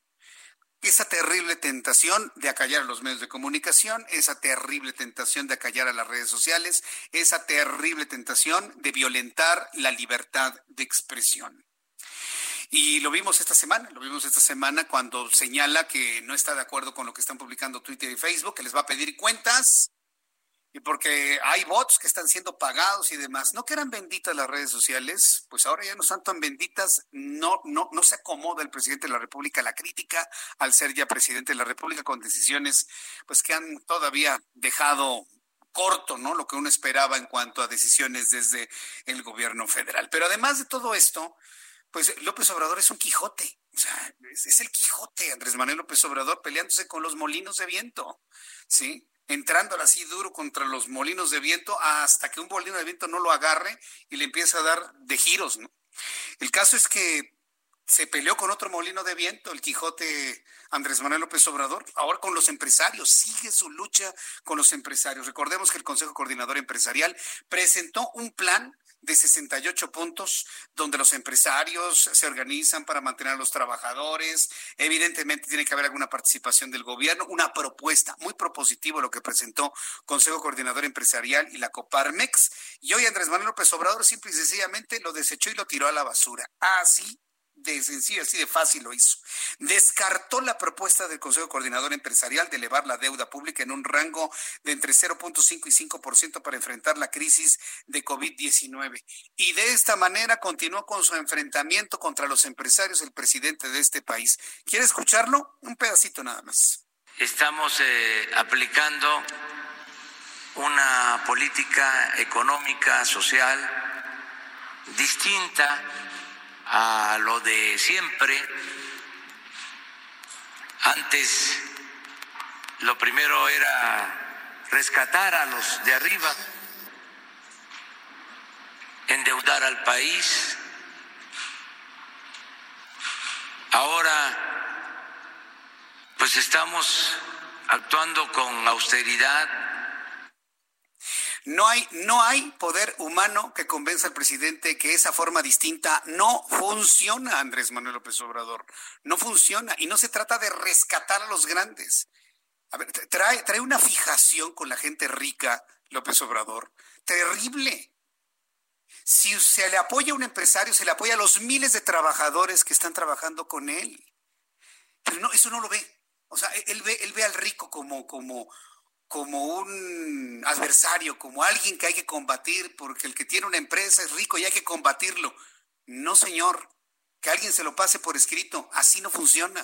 Esa terrible tentación de acallar a los medios de comunicación, esa terrible tentación de acallar a las redes sociales, esa terrible tentación de violentar la libertad de expresión. Y lo vimos esta semana, lo vimos esta semana cuando señala que no está de acuerdo con lo que están publicando Twitter y Facebook, que les va a pedir cuentas y porque hay bots que están siendo pagados y demás. No que eran benditas las redes sociales, pues ahora ya no están tan benditas, no, no, no se acomoda el presidente de la República la crítica al ser ya presidente de la República con decisiones pues que han todavía dejado corto, ¿no? Lo que uno esperaba en cuanto a decisiones desde el gobierno federal. Pero además de todo esto, pues López Obrador es un Quijote. O sea, es, el Quijote, Andrés Manuel López Obrador, peleándose con los molinos de viento, ¿sí? Entrando así duro contra los molinos de viento hasta que un molino de viento no lo agarre y le empieza a dar de giros, ¿no? El caso es que se peleó con otro molino de viento, el Quijote Andrés Manuel López Obrador, ahora con los empresarios, sigue su lucha con los empresarios. Recordemos que el Consejo Coordinador Empresarial presentó un plan de 68 puntos donde los empresarios se organizan para mantener a los trabajadores. Evidentemente tiene que haber alguna participación del gobierno, una propuesta muy propositivo lo que presentó Consejo Coordinador Empresarial y la Coparmex. Y hoy Andrés Manuel López Obrador simple y sencillamente lo desechó y lo tiró a la basura. Así de sencillo, así de fácil lo hizo. Descartó la propuesta del Consejo Coordinador Empresarial de elevar la deuda pública en un rango de entre 0.5 y 5% para enfrentar la crisis de COVID-19. Y de esta manera continuó con su enfrentamiento contra los empresarios el presidente de este país. ¿Quiere escucharlo? Un pedacito nada más. Estamos eh, aplicando una política económica, social distinta a lo de siempre. Antes lo primero era rescatar a los de arriba, endeudar al país. Ahora, pues estamos actuando con austeridad, no hay, no hay poder humano que convenza al presidente que esa forma distinta no funciona, Andrés Manuel López Obrador. No funciona. Y no se trata de rescatar a los grandes. A ver, trae, trae una fijación con la gente rica, López Obrador. Terrible. Si se le apoya a un empresario, se le apoya a los miles de trabajadores que están trabajando con él. Pero no, eso no lo ve. O sea, él ve, él ve al rico como, como, como un adversario, como alguien que hay que combatir, porque el que tiene una empresa es rico y hay que combatirlo. No, señor, que alguien se lo pase por escrito, así no funciona.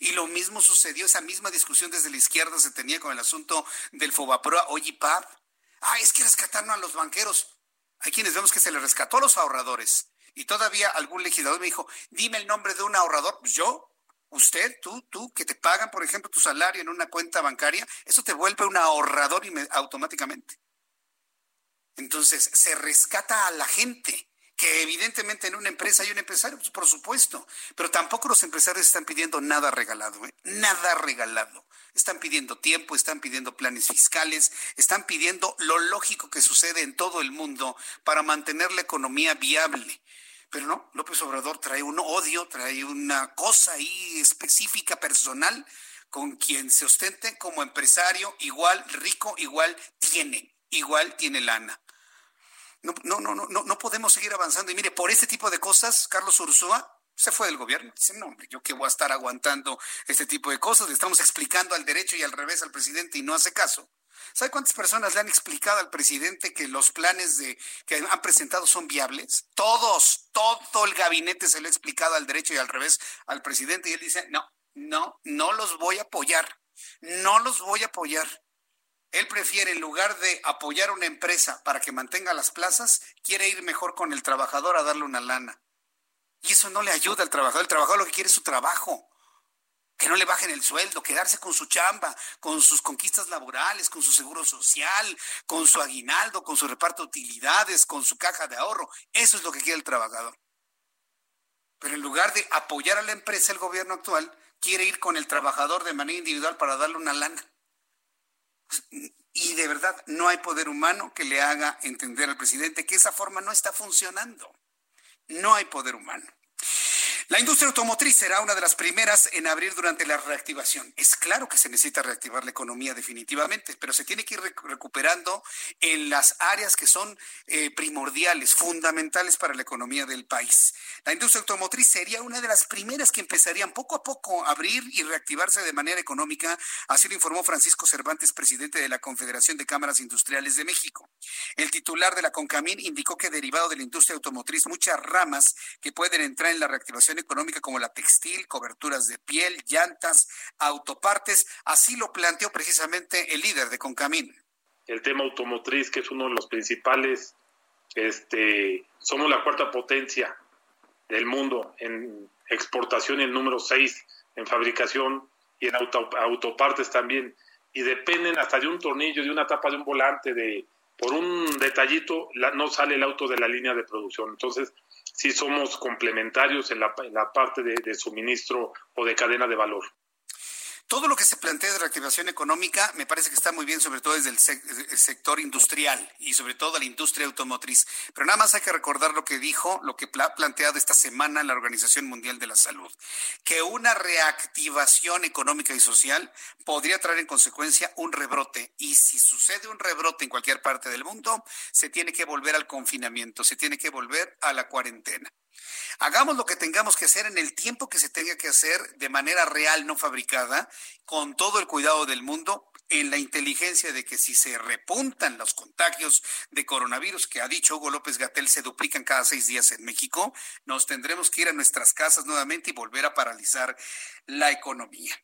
Y lo mismo sucedió, esa misma discusión desde la izquierda se tenía con el asunto del Fobaproa Pab. Ah, es que rescataron a los banqueros. Hay quienes vemos que se le rescató a los ahorradores. Y todavía algún legislador me dijo, dime el nombre de un ahorrador. Yo, Usted, tú, tú, que te pagan, por ejemplo, tu salario en una cuenta bancaria, eso te vuelve un ahorrador automáticamente. Entonces, se rescata a la gente, que evidentemente en una empresa hay un empresario, pues, por supuesto, pero tampoco los empresarios están pidiendo nada regalado, ¿eh? nada regalado. Están pidiendo tiempo, están pidiendo planes fiscales, están pidiendo lo lógico que sucede en todo el mundo para mantener la economía viable. Pero no, López Obrador trae un odio, trae una cosa ahí específica, personal, con quien se ostente como empresario, igual rico, igual tiene, igual tiene lana. No, no, no, no, no podemos seguir avanzando. Y mire, por este tipo de cosas, Carlos Ursúa se fue del gobierno. Dice, no, hombre, yo qué voy a estar aguantando este tipo de cosas. Le estamos explicando al derecho y al revés al presidente y no hace caso. ¿Sabe cuántas personas le han explicado al presidente que los planes de, que han presentado son viables? Todos, todo el gabinete se lo ha explicado al derecho y al revés al presidente y él dice, no, no, no los voy a apoyar, no los voy a apoyar. Él prefiere, en lugar de apoyar una empresa para que mantenga las plazas, quiere ir mejor con el trabajador a darle una lana. Y eso no le ayuda al trabajador. El trabajador lo que quiere es su trabajo que no le bajen el sueldo, quedarse con su chamba, con sus conquistas laborales, con su seguro social, con su aguinaldo, con su reparto de utilidades, con su caja de ahorro. Eso es lo que quiere el trabajador. Pero en lugar de apoyar a la empresa, el gobierno actual quiere ir con el trabajador de manera individual para darle una lana. Y de verdad, no hay poder humano que le haga entender al presidente que esa forma no está funcionando. No hay poder humano. La industria automotriz será una de las primeras en abrir durante la reactivación. Es claro que se necesita reactivar la economía definitivamente, pero se tiene que ir recuperando en las áreas que son eh, primordiales, fundamentales para la economía del país. La industria automotriz sería una de las primeras que empezarían poco a poco a abrir y reactivarse de manera económica, así lo informó Francisco Cervantes, presidente de la Confederación de Cámaras Industriales de México. El titular de la CONCAMIN indicó que derivado de la industria automotriz, muchas ramas que pueden entrar en la reactivación económica como la textil, coberturas de piel, llantas, autopartes. Así lo planteó precisamente el líder de Concamín. El tema automotriz, que es uno de los principales, este, somos la cuarta potencia del mundo en exportación el número seis en fabricación y en autopartes también. Y dependen hasta de un tornillo, de una tapa de un volante, de por un detallito, no sale el auto de la línea de producción. Entonces, sí somos complementarios en la, en la parte de, de suministro o de cadena de valor. Todo lo que se plantea de reactivación económica me parece que está muy bien, sobre todo desde el, sector industrial y sobre todo la industria automotriz. Pero nada más hay que recordar lo que dijo, lo que ha planteado esta semana la Organización Mundial de la Salud, que una reactivación económica y social podría traer en consecuencia un rebrote. Y si sucede un rebrote en cualquier parte del mundo, se tiene que volver al confinamiento, se tiene que volver a la cuarentena. Hagamos lo que tengamos que hacer en el tiempo que se tenga que hacer de manera real, no fabricada, con todo el cuidado del mundo, en la inteligencia de que si se repuntan los contagios de coronavirus, que ha dicho Hugo López Gatel, se duplican cada seis días en México, nos tendremos que ir a nuestras casas nuevamente y volver a paralizar la economía.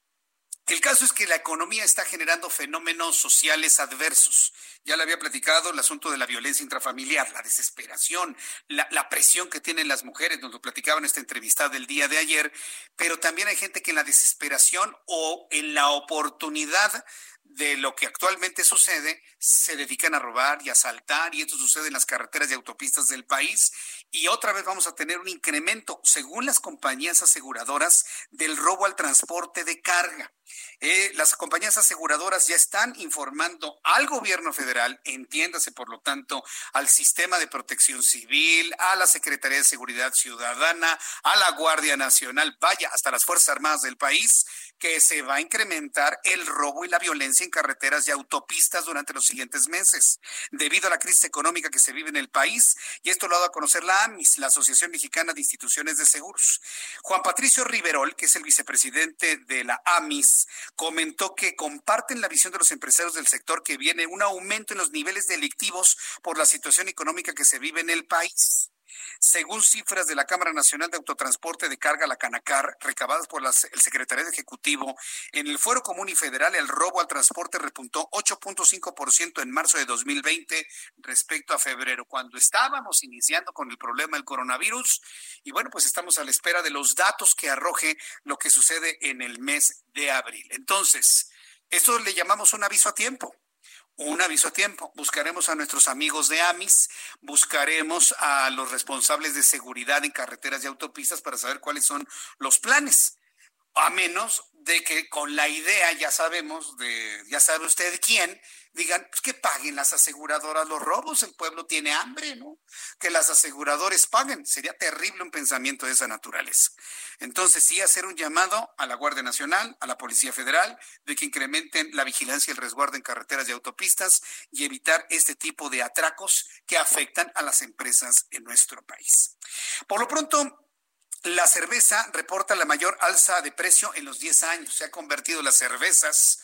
El caso es que la economía está generando fenómenos sociales adversos. Ya le había platicado el asunto de la violencia intrafamiliar, la desesperación, la, presión que tienen las mujeres, nos lo platicaba en esta entrevista del día de ayer, pero también hay gente que en la desesperación o en la oportunidad de lo que actualmente sucede, se dedican a robar y asaltar, y esto sucede en las carreteras y autopistas del país. Y otra vez vamos a tener un incremento, según las compañías aseguradoras, del robo al transporte de carga. Eh, las compañías aseguradoras ya están informando al gobierno federal, entiéndase por lo tanto al sistema de protección civil, a la Secretaría de Seguridad Ciudadana, a la Guardia Nacional, vaya, hasta las Fuerzas Armadas del país, que se va a incrementar el robo y la violencia en carreteras y autopistas durante los siguientes meses, debido a la crisis económica que se vive en el país, y esto lo ha dado a conocer la AMIS, la Asociación Mexicana de Instituciones de Seguros. Juan Patricio Riverol, que es el vicepresidente de la AMIS, comentó que comparten la visión de los empresarios del sector que viene un aumento en los niveles delictivos por la situación económica que se vive en el país. Según cifras de la Cámara Nacional de Autotransporte de Carga, la Canacar, recabadas por el Secretariado Ejecutivo, en el Fuero Común y Federal el robo al transporte repuntó 8.5% en marzo de 2020 respecto a febrero, cuando estábamos iniciando con el problema del coronavirus. Y bueno, pues estamos a la espera de los datos que arroje lo que sucede en el mes de abril. Entonces, esto le llamamos un aviso a tiempo un aviso a tiempo. Buscaremos a nuestros amigos de AMIS, buscaremos a los responsables de seguridad en carreteras y autopistas para saber cuáles son los planes. A menos de que con la idea, ya sabemos, de, ya sabe usted quién, digan pues que paguen las aseguradoras los robos, el pueblo tiene hambre, ¿no? Que las aseguradoras paguen. Sería terrible un pensamiento de esa naturaleza. Entonces, sí hacer un llamado a la Guardia Nacional, a la Policía Federal, de que incrementen la vigilancia y el resguardo en carreteras y autopistas y evitar este tipo de atracos que afectan a las empresas en nuestro país. Por lo pronto, la cerveza reporta la mayor alza de precio en los 10 años. Se ha convertido las cervezas,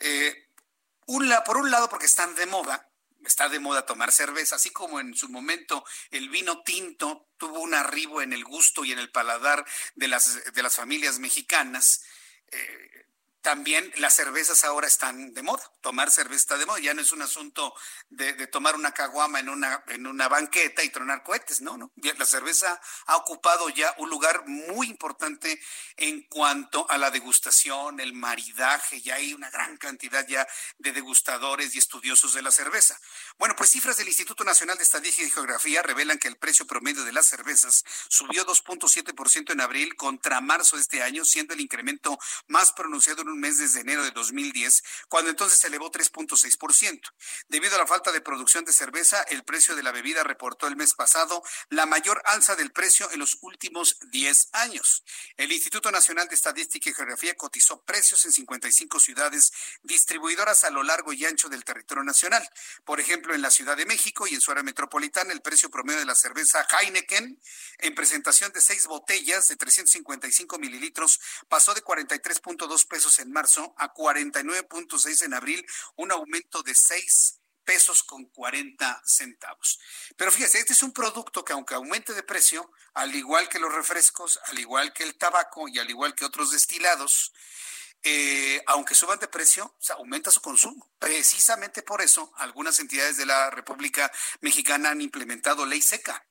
eh, por un lado porque están de moda, está de moda tomar cerveza, así como en su momento el vino tinto tuvo un arribo en el gusto y en el paladar de las, de las familias mexicanas. Eh, también las cervezas ahora están de moda. Tomar cerveza está de moda. Ya no es un asunto de, tomar una caguama en una, en una banqueta y tronar cohetes. No, no. La cerveza ha ocupado ya un lugar muy importante en cuanto a la degustación, el maridaje. Ya hay una gran cantidad ya de degustadores y estudiosos de la cerveza. Bueno, pues cifras del Instituto Nacional de Estadística y Geografía revelan que el precio promedio de las cervezas subió 2.7% en abril contra marzo de este año, siendo el incremento más pronunciado en un mes desde enero de 2010, cuando entonces se elevó 3.6%. Debido a la falta de producción de cerveza, el precio de la bebida reportó el mes pasado la mayor alza del precio en los últimos 10 años. El Instituto Nacional de Estadística y Geografía cotizó precios en 55 ciudades distribuidoras a lo largo y ancho del territorio nacional. Por ejemplo, en la Ciudad de México y en su área metropolitana, el precio promedio de la cerveza Heineken en presentación de seis botellas de 355 mililitros pasó de 43.2 pesos en en marzo a 49.6 en abril, un aumento de 6 pesos con 40 centavos. Pero fíjese, este es un producto que aunque aumente de precio, al igual que los refrescos, al igual que el tabaco y al igual que otros destilados, eh, aunque suban de precio, aumenta su consumo. Precisamente por eso, algunas entidades de la República Mexicana han implementado ley seca,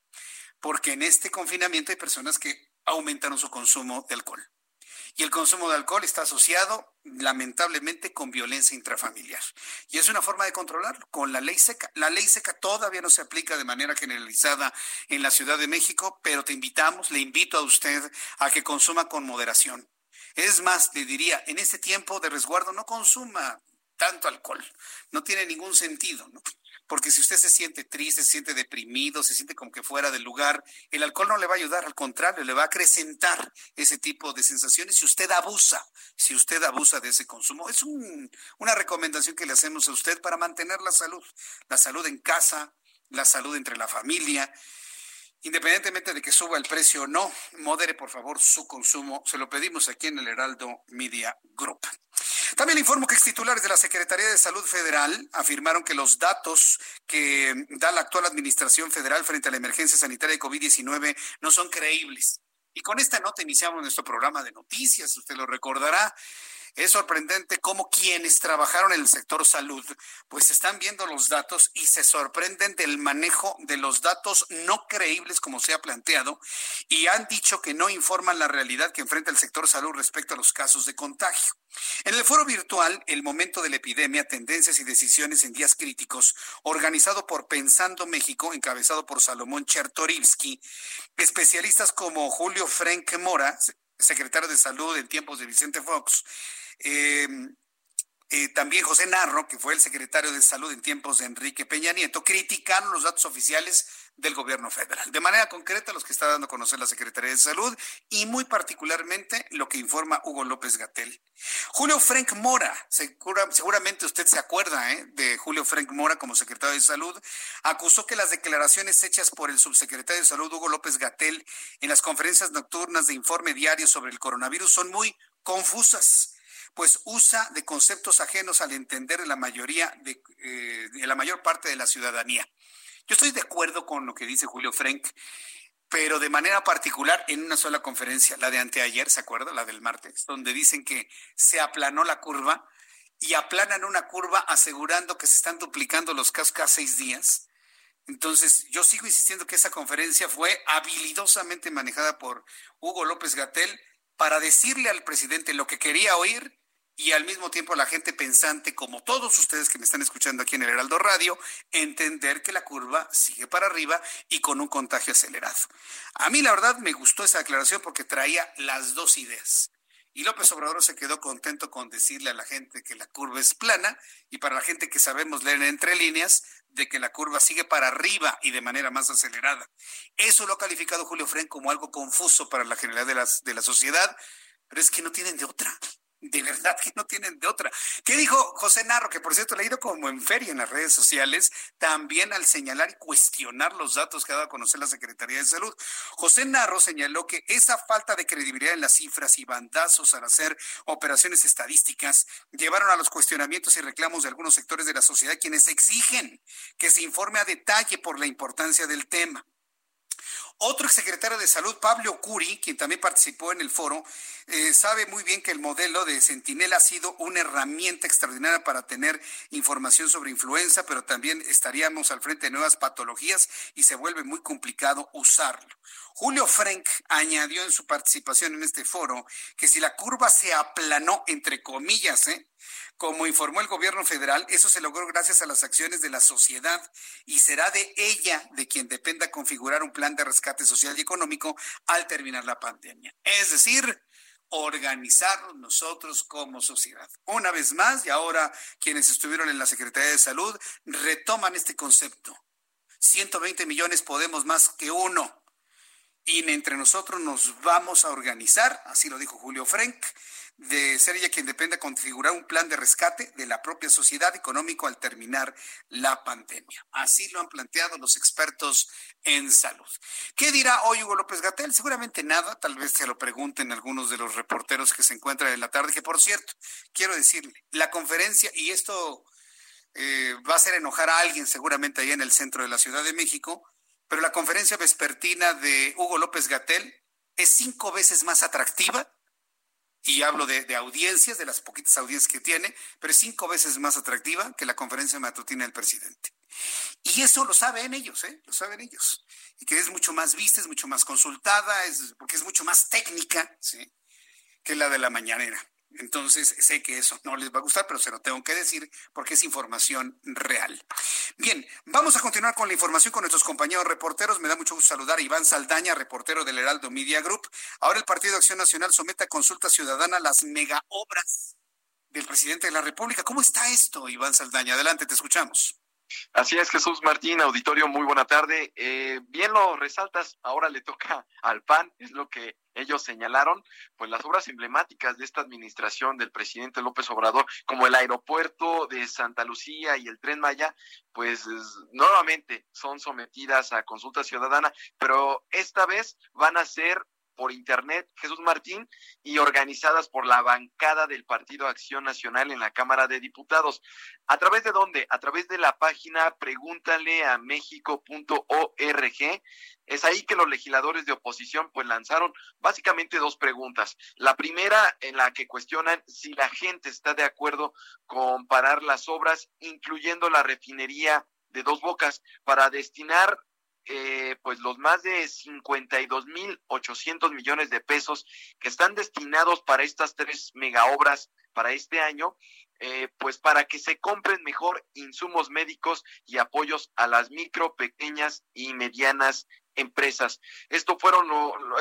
porque en este confinamiento hay personas que aumentaron su consumo de alcohol y el consumo de alcohol está asociado lamentablemente con violencia intrafamiliar. Y es una forma de controlarlo con la ley seca. La ley seca todavía no se aplica de manera generalizada en la Ciudad de México, pero te invitamos, le invito a usted a que consuma con moderación. Es más, le diría, en este tiempo de resguardo no consuma tanto alcohol. No tiene ningún sentido. ¿no? Porque si usted se siente triste, se siente deprimido, se siente como que fuera del lugar, el alcohol no le va a ayudar, al contrario, le va a acrecentar ese tipo de sensaciones si usted abusa, si usted abusa de ese consumo. Es una recomendación que le hacemos a usted para mantener la salud, la salud en casa, la salud entre la familia Independientemente de que suba el precio o no, modere por favor su consumo. Se lo pedimos aquí en el Heraldo Media Group. También informo que titulares de la Secretaría de Salud Federal afirmaron que los datos que da la actual Administración Federal frente a la emergencia sanitaria de COVID-19 no son creíbles. Y con esta nota iniciamos nuestro programa de noticias, usted lo recordará. Es sorprendente cómo quienes trabajaron en el sector salud, pues están viendo los datos y se sorprenden del manejo de los datos no creíbles como se ha planteado y han dicho que no informan la realidad que enfrenta el sector salud respecto a los casos de contagio. En el foro virtual, El momento de la epidemia, tendencias y decisiones en días críticos, organizado por Pensando México, encabezado por Salomón Chertorivsky, especialistas como Julio Frank Mora, secretario de Salud en tiempos de Vicente Fox, eh, eh, también José Narro, que fue el secretario de Salud en tiempos de Enrique Peña Nieto, criticaron los datos oficiales del gobierno federal. De manera concreta, los que está dando a conocer la Secretaría de Salud y muy particularmente lo que informa Hugo López Gatel. Julio Frank Mora, seguramente usted se acuerda ¿eh? de Julio Frank Mora como secretario de Salud, acusó que las declaraciones hechas por el subsecretario de Salud Hugo López Gatel en las conferencias nocturnas de informe diario sobre el coronavirus son muy confusas pues usa de conceptos ajenos al entender de la mayoría de, eh, de la mayor parte de la ciudadanía. Yo estoy de acuerdo con lo que dice Julio Frank, pero de manera particular en una sola conferencia, la de anteayer, ¿se acuerda? La del martes, donde dicen que se aplanó la curva y aplanan una curva asegurando que se están duplicando los casos cada seis días. Entonces, yo sigo insistiendo que esa conferencia fue habilidosamente manejada por Hugo López Gatel para decirle al presidente lo que quería oír y al mismo tiempo la gente pensante, como todos ustedes que me están escuchando aquí en el Heraldo Radio, entender que la curva sigue para arriba y con un contagio acelerado. A mí la verdad me gustó esa declaración porque traía las dos ideas. Y López Obrador se quedó contento con decirle a la gente que la curva es plana y para la gente que sabemos leer entre líneas, de que la curva sigue para arriba y de manera más acelerada. Eso lo ha calificado Julio Fren como algo confuso para la generalidad de, de la sociedad, pero es que no tienen de otra de verdad que no tienen de otra. ¿Qué dijo José Narro? Que por cierto le ha ido como en feria en las redes sociales, también al señalar y cuestionar los datos que ha dado a conocer la Secretaría de Salud. José Narro señaló que esa falta de credibilidad en las cifras y bandazos al hacer operaciones estadísticas llevaron a los cuestionamientos y reclamos de algunos sectores de la sociedad quienes exigen que se informe a detalle por la importancia del tema. Otro exsecretario de Salud, Pablo Curi, quien también participó en el foro, eh, sabe muy bien que el modelo de Sentinela ha sido una herramienta extraordinaria para tener información sobre influenza, pero también estaríamos al frente de nuevas patologías y se vuelve muy complicado usarlo. Julio Frank añadió en su participación en este foro que si la curva se aplanó, entre comillas, ¿eh? Como informó el gobierno federal, eso se logró gracias a las acciones de la sociedad y será de ella de quien dependa configurar un plan de rescate social y económico al terminar la pandemia. Es decir, organizarnos nosotros como sociedad. Una vez más, y ahora quienes estuvieron en la Secretaría de Salud retoman este concepto. 120 millones podemos más que uno. Y entre nosotros nos vamos a organizar, así lo dijo Julio Frank, de ser ella quien dependa configurar un plan de rescate de la propia sociedad económico al terminar la pandemia. Así lo han planteado los expertos en salud. ¿Qué dirá hoy Hugo López Gatel? Seguramente nada, tal vez se lo pregunten algunos de los reporteros que se encuentran en la tarde, que por cierto, quiero decirle, la conferencia, y esto eh, va a hacer enojar a alguien seguramente ahí en el centro de la Ciudad de México, pero la conferencia vespertina de Hugo López Gatel es cinco veces más atractiva y hablo de, audiencias, de las poquitas audiencias que tiene, pero es cinco veces más atractiva que la conferencia matutina del presidente. Y eso lo saben ellos, ¿eh? Lo saben ellos. Y que es mucho más vista, es mucho más consultada, es, porque es mucho más técnica, ¿sí? Que la de la mañanera. Entonces, sé que eso no les va a gustar, pero se lo tengo que decir porque es información real. Bien, vamos a continuar con la información con nuestros compañeros reporteros. Me da mucho gusto saludar a Iván Saldaña, reportero del Heraldo Media Group. Ahora el Partido Acción Nacional somete a consulta ciudadana las mega obras del presidente de la República. ¿Cómo está esto, Iván Saldaña? Adelante, te escuchamos. Así es, Jesús Martín, auditorio, muy buena tarde. Eh, bien lo resaltas, ahora le toca al PAN, es lo que ellos señalaron, pues las obras emblemáticas de esta administración del presidente López Obrador, como el aeropuerto de Santa Lucía y el tren Maya, pues nuevamente son sometidas a consulta ciudadana, pero esta vez van a ser por internet, Jesús Martín, y organizadas por la bancada del Partido Acción Nacional en la Cámara de Diputados. ¿A través de dónde? A través de la página pregúntale a México.org. Es ahí que los legisladores de oposición pues lanzaron básicamente dos preguntas. La primera en la que cuestionan si la gente está de acuerdo con parar las obras, incluyendo la refinería de dos bocas, para destinar eh, pues los más de 52 mil 800 millones de pesos que están destinados para estas tres mega obras para este año, eh, pues para que se compren mejor insumos médicos y apoyos a las micro, pequeñas y medianas empresas. Esto fueron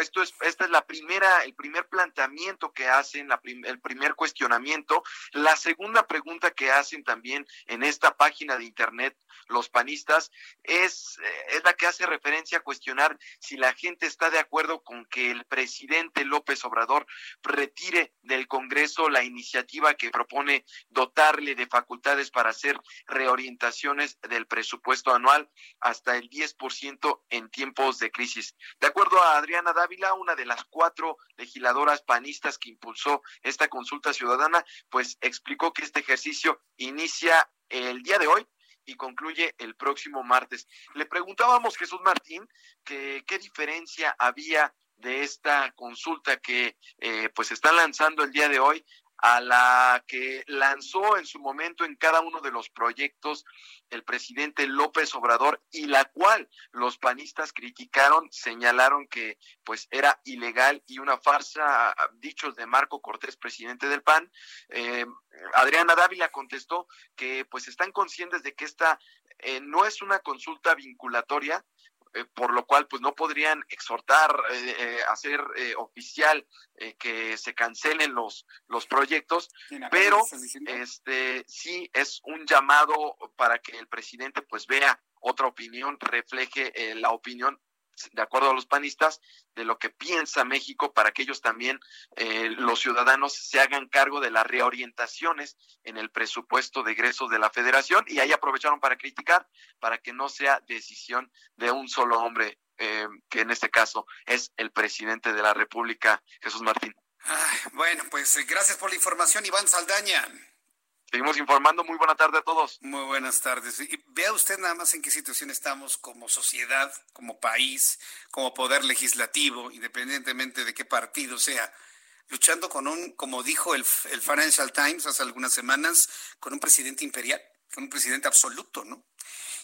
esto es esta es la primera el primer planteamiento que hacen, la el primer cuestionamiento, la segunda pregunta que hacen también en esta página de internet los panistas es eh, es la que hace referencia a cuestionar si la gente está de acuerdo con que el presidente López Obrador retire del Congreso la iniciativa que propone dotarle de facultades para hacer reorientaciones del presupuesto anual hasta el 10% en tiempo de crisis. De acuerdo a Adriana Dávila, una de las cuatro legisladoras panistas que impulsó esta consulta ciudadana, pues explicó que este ejercicio inicia el día de hoy y concluye el próximo martes. Le preguntábamos Jesús Martín que qué diferencia había de esta consulta que eh, pues están lanzando el día de hoy a la que lanzó en su momento en cada uno de los proyectos el presidente López Obrador y la cual los panistas criticaron, señalaron que pues era ilegal y una farsa, dichos de Marco Cortés, presidente del PAN. Eh, Adriana Dávila contestó que pues están conscientes de que esta eh, no es una consulta vinculatoria, eh, por lo cual pues no podrían exhortar, eh, eh hacer eh, oficial que se cancelen los, los proyectos, pero este sí es un llamado para que el presidente pues vea otra opinión, refleje la opinión de acuerdo a los panistas, de lo que piensa México para que ellos también, eh, los ciudadanos, se hagan cargo de las reorientaciones en el presupuesto de egresos de la federación y ahí aprovecharon para criticar, para que no sea decisión de un solo hombre, eh, que en este caso es el presidente de la República, Jesús Martín. bueno, pues eh, gracias por la información, Iván Saldaña. Seguimos informando. Muy buena tarde a todos. Muy buenas tardes. Y vea usted nada más en qué situación estamos como sociedad, como país, como poder legislativo, independientemente de qué partido sea, luchando con un, como dijo el, el Financial Times hace algunas semanas, con un presidente imperial, con un presidente absoluto, ¿no?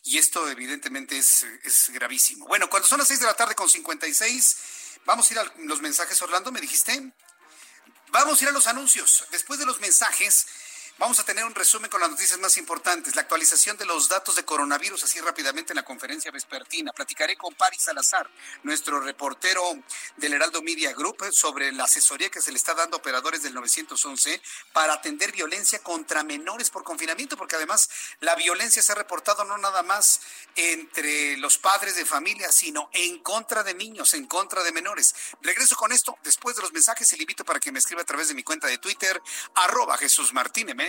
Y esto evidentemente es, es gravísimo. Bueno, cuando son las seis de la tarde con 56, vamos a ir a los mensajes, Orlando, ¿me dijiste? Vamos a ir a los anuncios. Después de los mensajes Vamos a tener un resumen con las noticias más importantes, la actualización de los datos de coronavirus así rápidamente en la conferencia vespertina. Platicaré con Paris Salazar, nuestro reportero del Heraldo Media Group, sobre la asesoría que se le está dando a operadores del 911 para atender violencia contra menores por confinamiento, porque además la violencia se ha reportado no nada más entre los padres de familia, sino en contra de niños, en contra de menores. Regreso con esto después de los mensajes y le invito para que me escriba a través de mi cuenta de Twitter, arroba Jesús Martínez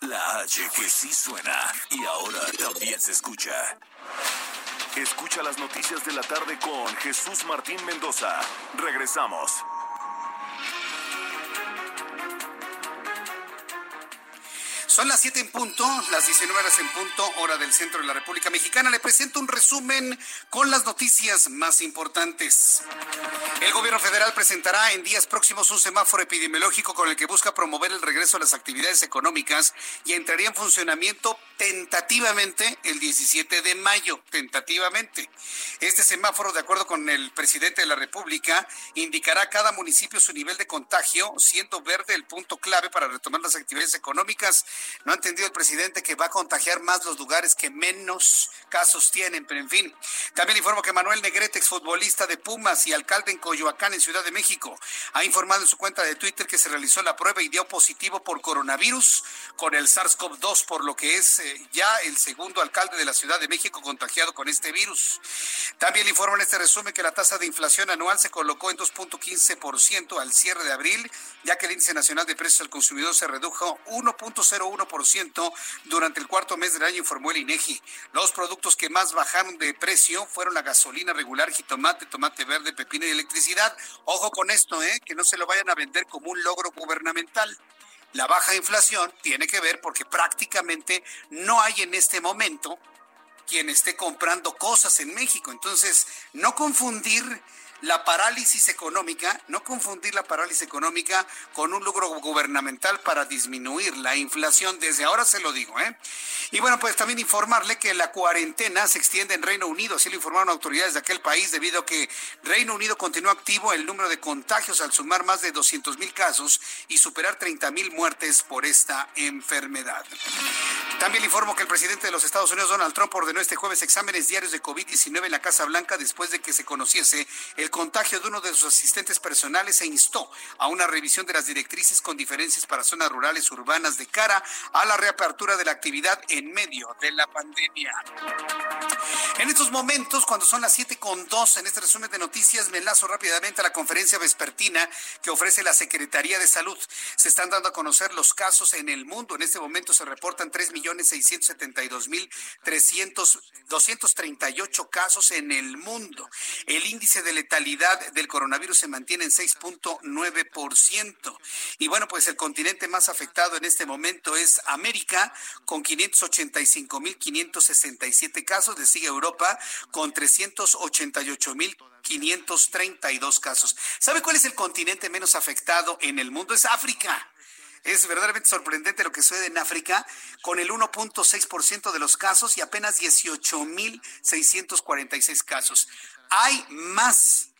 La H que sí suena y ahora también se escucha. Escucha las noticias de la tarde con Jesús Martín Mendoza. Regresamos. Son las 7 en punto, las 19 horas en punto, hora del centro de la República Mexicana. Le presento un resumen con las noticias más importantes. El gobierno federal presentará en días próximos un semáforo epidemiológico con el que busca promover el regreso a las actividades económicas y entraría en funcionamiento tentativamente el 17 de mayo, tentativamente. Este semáforo, de acuerdo con el presidente de la República, indicará a cada municipio su nivel de contagio, siendo verde el punto clave para retomar las actividades económicas no ha entendido el presidente que va a contagiar más los lugares que menos casos tienen, pero en fin. También informo que Manuel Negrete, exfutbolista de Pumas y alcalde en Coyoacán, en Ciudad de México, ha informado en su cuenta de Twitter que se realizó la prueba y dio positivo por coronavirus con el SARS-CoV-2, por lo que es eh, ya el segundo alcalde de la Ciudad de México contagiado con este virus. También informo en este resumen que la tasa de inflación anual se colocó en 2.15% al cierre de abril, ya que el índice nacional de precios al consumidor se redujo 1.01 1% durante el cuarto mes del año, informó el INEGI. Los productos que más bajaron de precio fueron la gasolina regular, jitomate, tomate verde, pepino y electricidad. Ojo con esto, ¿eh? que no se lo vayan a vender como un logro gubernamental. La baja inflación tiene que ver porque prácticamente no hay en este momento quien esté comprando cosas en México. Entonces, no confundir la parálisis económica, no confundir la parálisis económica con un logro gubernamental para disminuir la inflación. Desde ahora se lo digo, ¿eh? Y bueno, pues también informarle que la cuarentena se extiende en Reino Unido, así lo informaron autoridades de aquel país, debido a que Reino Unido continúa activo el número de contagios al sumar más de 200 mil casos y superar 30 mil muertes por esta enfermedad. También le informo que el presidente de los Estados Unidos, Donald Trump, ordenó este jueves exámenes diarios de COVID-19 en la Casa Blanca después de que se conociese el contagio de uno de sus asistentes personales e instó a una revisión de las directrices con diferencias para zonas rurales urbanas de cara a la reapertura de la actividad en medio de la pandemia. En estos momentos, cuando son las siete con dos, en este resumen de noticias, me enlazo rápidamente a la conferencia vespertina que ofrece la Secretaría de Salud. Se están dando a conocer los casos en el mundo. En este momento se reportan tres millones millones seiscientos setenta y dos mil trescientos doscientos treinta y ocho casos en el mundo. El índice de letalidad del coronavirus se mantiene en 6.9%. Y bueno, pues el continente más afectado en este momento es América, con 585.567 casos. Le sigue Europa con 388.532 casos. ¿Sabe cuál es el continente menos afectado en el mundo? Es África. Es verdaderamente sorprendente lo que sucede en África, con el 1.6% de los casos y apenas 18.646 casos. Hay más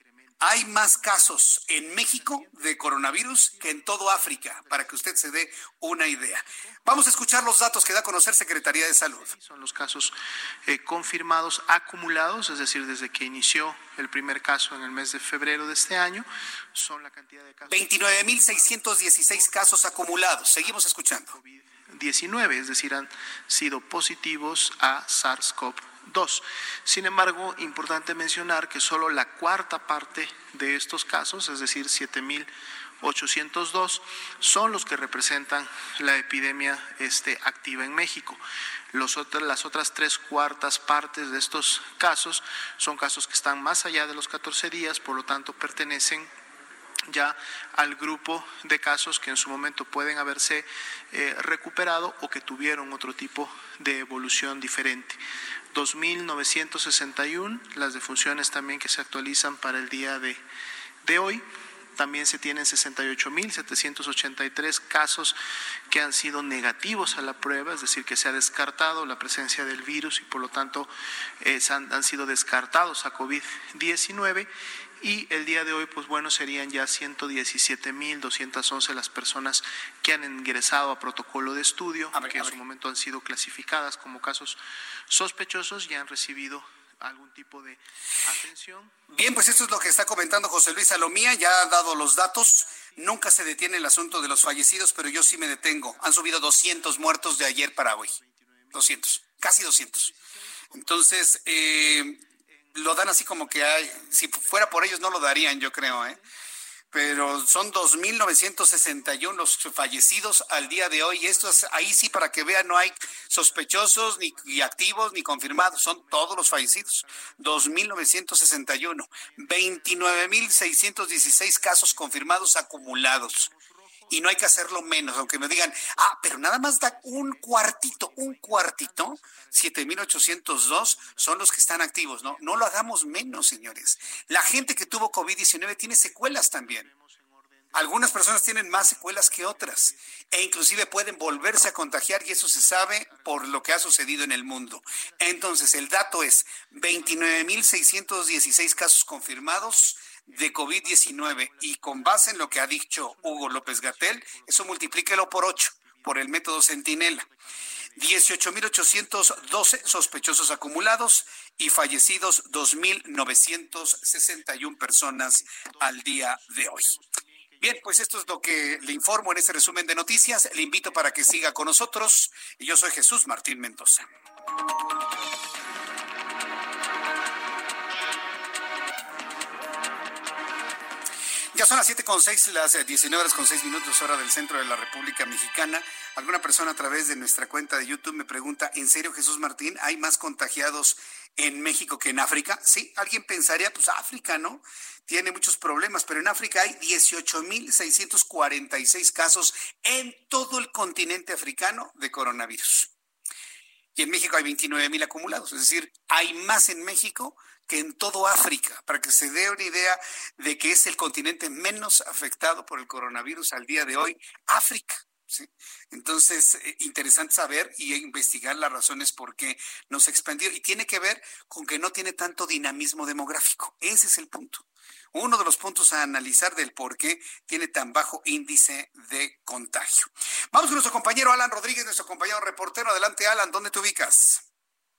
hay más casos en México de coronavirus que en todo África, para que usted se dé una idea. Vamos a escuchar los datos que da a conocer Secretaría de Salud. Son los casos eh, confirmados acumulados, es decir, desde que inició el primer caso en el mes de febrero de este año, son la cantidad de casos. 29.616 casos acumulados. Seguimos escuchando. 19, es decir, han sido positivos a SARS-CoV Dos, sin embargo, importante mencionar que solo la cuarta parte de estos casos, es decir, 7.802, son los que representan la epidemia este, activa en México. Las otras tres cuartas partes de estos casos son casos que están más allá de los 14 días, por lo tanto pertenecen ya al grupo de casos que en su momento pueden haberse eh, recuperado o que tuvieron otro tipo de evolución diferente. 2.961, las defunciones también que se actualizan para el día de, de hoy. También se tienen 68.783 casos que han sido negativos a la prueba, es decir, que se ha descartado la presencia del virus y por lo tanto eh, han, han sido descartados a COVID-19 y el día de hoy, pues bueno, serían ya 117.211 las personas que han ingresado a protocolo de estudio, que en su momento han sido clasificadas como casos sospechosos y han recibido algún tipo de atención. Bien, pues esto es lo que está comentando José Luis Salomía, ya ha dado los datos. Nunca se detiene el asunto de los fallecidos, pero yo sí me detengo. Han subido 200 muertos de ayer para hoy. 200, casi 200. Entonces, eh, lo dan así como que hay, si fuera por ellos no lo darían, yo creo, ¿eh? Pero son 2.961 los fallecidos al día de hoy. Esto es, ahí sí, para que vean, no hay sospechosos, ni, activos, ni confirmados. Son todos los fallecidos. 2.961. 29.616 casos confirmados acumulados y no hay que hacerlo menos, aunque me digan, ah, pero nada más da un cuartito, un cuartito, 7.802 son los que están activos, ¿no? No lo hagamos menos, señores. La gente que tuvo COVID-19 tiene secuelas también. Algunas personas tienen más secuelas que otras e inclusive pueden volverse a contagiar y eso se sabe por lo que ha sucedido en el mundo. Entonces, el dato es 29.616 casos confirmados, de COVID-19 y con base en lo que ha dicho Hugo López Gatel, eso multiplíquelo por 8 por el método Centinela. 18.812 sospechosos acumulados y fallecidos 2.961 personas al día de hoy. Bien, pues esto es lo que le informo en este resumen de noticias. Le invito para que siga con nosotros. Yo soy Jesús Martín Mendoza. Ya son las siete con seis, las 19 eh, horas con seis minutos hora del centro de la República Mexicana. Alguna persona a través de nuestra cuenta de YouTube me pregunta, ¿en serio Jesús Martín, hay más contagiados en México que en África? Sí, alguien pensaría, pues África, ¿no? Tiene muchos problemas, pero en África hay 18.646 casos en todo el continente africano de coronavirus. Y en México hay 29.000 acumulados, es decir, hay más en México que en todo África, para que se dé una idea de que es el continente menos afectado por el coronavirus al día de hoy, África. Entonces, eh, interesante saber y investigar las razones por qué no se expandió. Y tiene que ver con que no tiene tanto dinamismo demográfico. Ese es el punto. Uno de los puntos a analizar del por qué tiene tan bajo índice de contagio. Vamos con nuestro compañero Alan Rodríguez, nuestro compañero reportero. Adelante, Alan, ¿dónde te ubicas?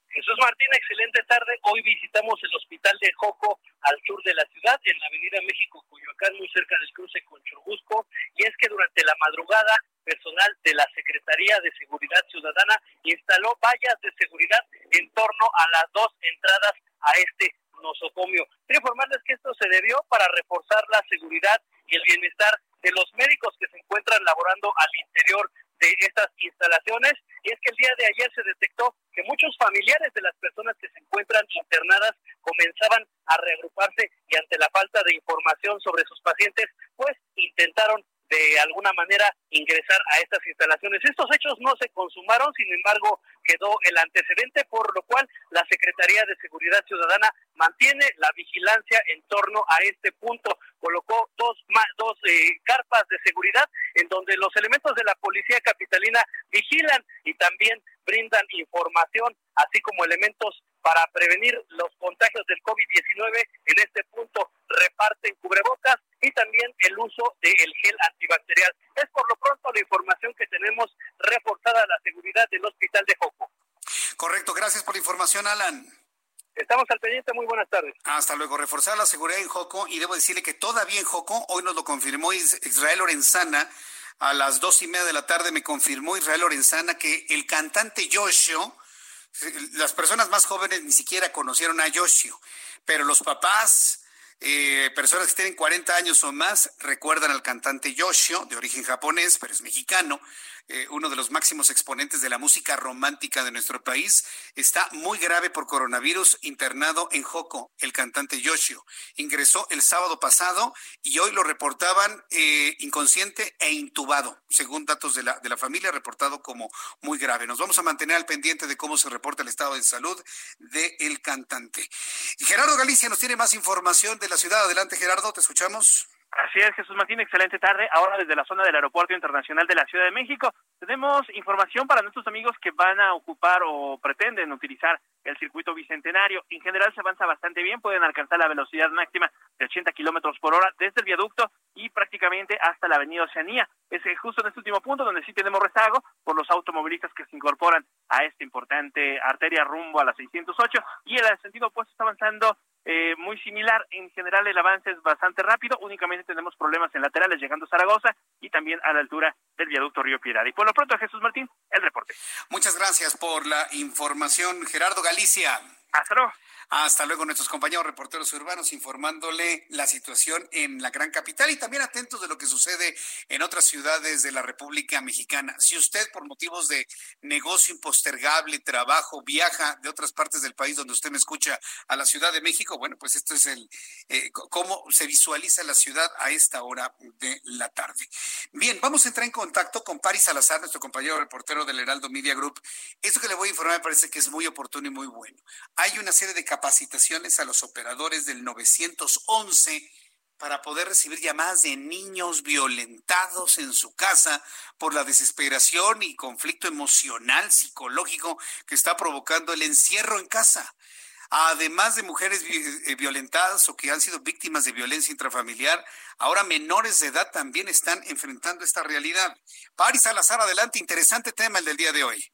Jesús Martín, excelente tarde. Hoy visitamos el hospital de Joco al sur de la ciudad, en la avenida México, Coyoacán, muy cerca del cruce con Churubusco. Y es que durante la madrugada, personal de la Secretaría de Seguridad Ciudadana instaló vallas de seguridad en torno a las dos entradas a este nosocomio. Quiero informarles que esto se debió para reforzar la seguridad y el bienestar de los médicos que se encuentran laborando al interior de estas instalaciones. Y es que el día de ayer se detectó que muchos familiares de las personas que se encuentran internadas comenzaban a reagruparse y ante la falta de información sobre sus pacientes, pues intentaron de alguna manera ingresar a estas instalaciones. Estos hechos no se consumaron, sin embargo, quedó el antecedente, por lo cual la Secretaría de Seguridad Ciudadana mantiene la vigilancia en torno a este punto. Colocó dos, dos eh, carpas de seguridad en donde los elementos de la Policía Capitalina vigilan y también brindan información, así como elementos para prevenir los contagios del COVID-19. En este punto reparten cubrebocas y también el uso del gel antibacterial. Es por lo pronto la información que tenemos reforzada la seguridad del hospital de Joco. Correcto, gracias por la información, Alan. Estamos al pendiente, muy buenas tardes. Hasta luego, reforzar la seguridad en Joco y debo decirle que todavía en Joco, hoy nos lo confirmó Israel Lorenzana, a las dos y media de la tarde me confirmó Israel Lorenzana que el cantante Yoshio, las personas más jóvenes ni siquiera conocieron a Yoshio, pero los papás, eh, personas que tienen 40 años o más recuerdan al cantante Yoshio, de origen japonés, pero es mexicano, eh, uno de los máximos exponentes de la música romántica de nuestro país, está muy grave por coronavirus, internado en Joco, el cantante Yoshio. Ingresó el sábado pasado y hoy lo reportaban eh, inconsciente e intubado, según datos de la, de la familia, reportado como muy grave. Nos vamos a mantener al pendiente de cómo se reporta el estado de salud del cantante. Y Gerardo Galicia nos tiene más información de la ciudad. Adelante, Gerardo, te escuchamos. Así es, Jesús Martín, excelente tarde. Ahora desde la zona del Aeropuerto Internacional de la Ciudad de México tenemos información para nuestros amigos que van a ocupar o pretenden utilizar el circuito bicentenario. En general se avanza bastante bien, pueden alcanzar la velocidad máxima de 80 kilómetros por hora desde el viaducto y prácticamente hasta la avenida Oceanía. Es eh, justo en este último punto donde sí tenemos rezago por los automovilistas que se incorporan a esta importante arteria rumbo a la 608 y el sentido opuesto está avanzando eh, muy similar. En general el avance es bastante rápido, únicamente tenemos problemas en laterales llegando a Zaragoza y también a la altura del viaducto Río Piedad. Y por lo pronto, Jesús Martín, el reporte. Muchas gracias por la información, Gerardo Galicia. Hasta luego. Hasta luego nuestros compañeros reporteros urbanos informándole la situación en la gran capital y también atentos de lo que sucede en otras ciudades de la República Mexicana. Si usted por motivos de negocio impostergable, trabajo, viaja de otras partes del país donde usted me escucha a la Ciudad de México, bueno, pues esto es el eh, cómo se visualiza la ciudad a esta hora de la tarde. Bien, vamos a entrar en contacto con Paris Salazar, nuestro compañero reportero del Heraldo Media Group. Esto que le voy a informar me parece que es muy oportuno y muy bueno. Hay una serie de capacitaciones a los operadores del 911 para poder recibir llamadas de niños violentados en su casa por la desesperación y conflicto emocional, psicológico que está provocando el encierro en casa. Además de mujeres eh, violentadas o que han sido víctimas de violencia intrafamiliar, ahora menores de edad también están enfrentando esta realidad. Paris Salazar, adelante, interesante tema el del día de hoy.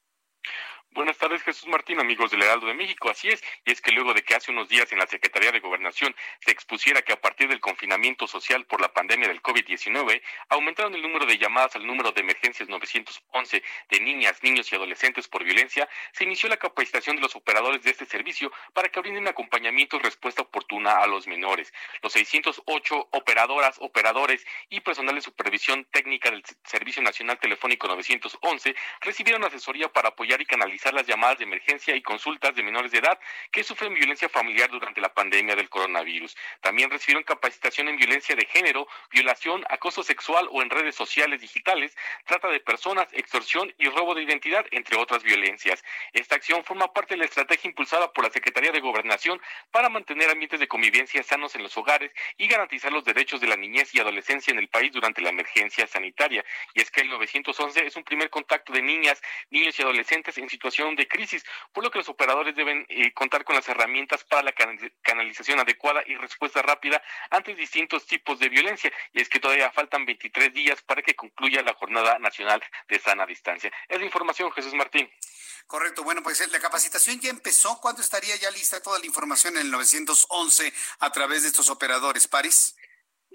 Buenas tardes, Jesús Martín, amigos del Heraldo de México. Así es, y es que luego de que hace unos días en la Secretaría de Gobernación se expusiera que a partir del confinamiento social por la pandemia del COVID-19 aumentaron el número de llamadas al número de emergencias 911 de niñas, niños y adolescentes por violencia, se inició la capacitación de los operadores de este servicio para que brinden acompañamiento y respuesta oportuna a los menores. Los 608 operadoras, operadores y personal de supervisión técnica del Servicio Nacional Telefónico 911 recibieron asesoría para apoyar y canalizar las llamadas de emergencia y consultas de menores de edad que sufren violencia familiar durante la pandemia del coronavirus. También recibieron capacitación en violencia de género, violación, acoso sexual o en redes sociales digitales, trata de personas, extorsión y robo de identidad, entre otras violencias. Esta acción forma parte de la estrategia impulsada por la Secretaría de Gobernación para mantener ambientes de convivencia sanos en los hogares y garantizar los derechos de la niñez y adolescencia en el país durante la emergencia sanitaria. Y es que el 911 es un primer contacto de niñas, niños y adolescentes en situación de crisis, por lo que los operadores deben eh, contar con las herramientas para la canalización adecuada y respuesta rápida ante distintos tipos de violencia. Y es que todavía faltan 23 días para que concluya la Jornada Nacional de Sana Distancia. Es la información, Jesús Martín. Correcto. Bueno, pues eh, la capacitación ya empezó. ¿Cuándo estaría ya lista toda la información en el 911 a través de estos operadores, París?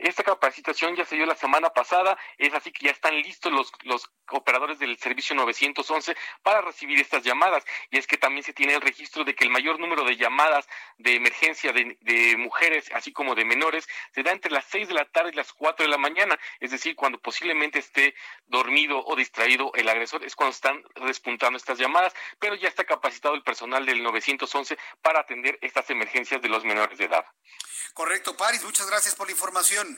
Esta capacitación ya se dio la semana pasada, es así que ya están listos los, los operadores del servicio 911 para recibir estas llamadas. Y es que también se tiene el registro de que el mayor número de llamadas de emergencia de, mujeres, así como de menores, se da entre las 6 de la tarde y las 4 de la mañana, es decir, cuando posiblemente esté dormido o distraído el agresor, es cuando están despuntando estas llamadas, pero ya está capacitado el personal del 911 para atender estas emergencias de los menores de edad. Correcto, Paris, muchas gracias por la información.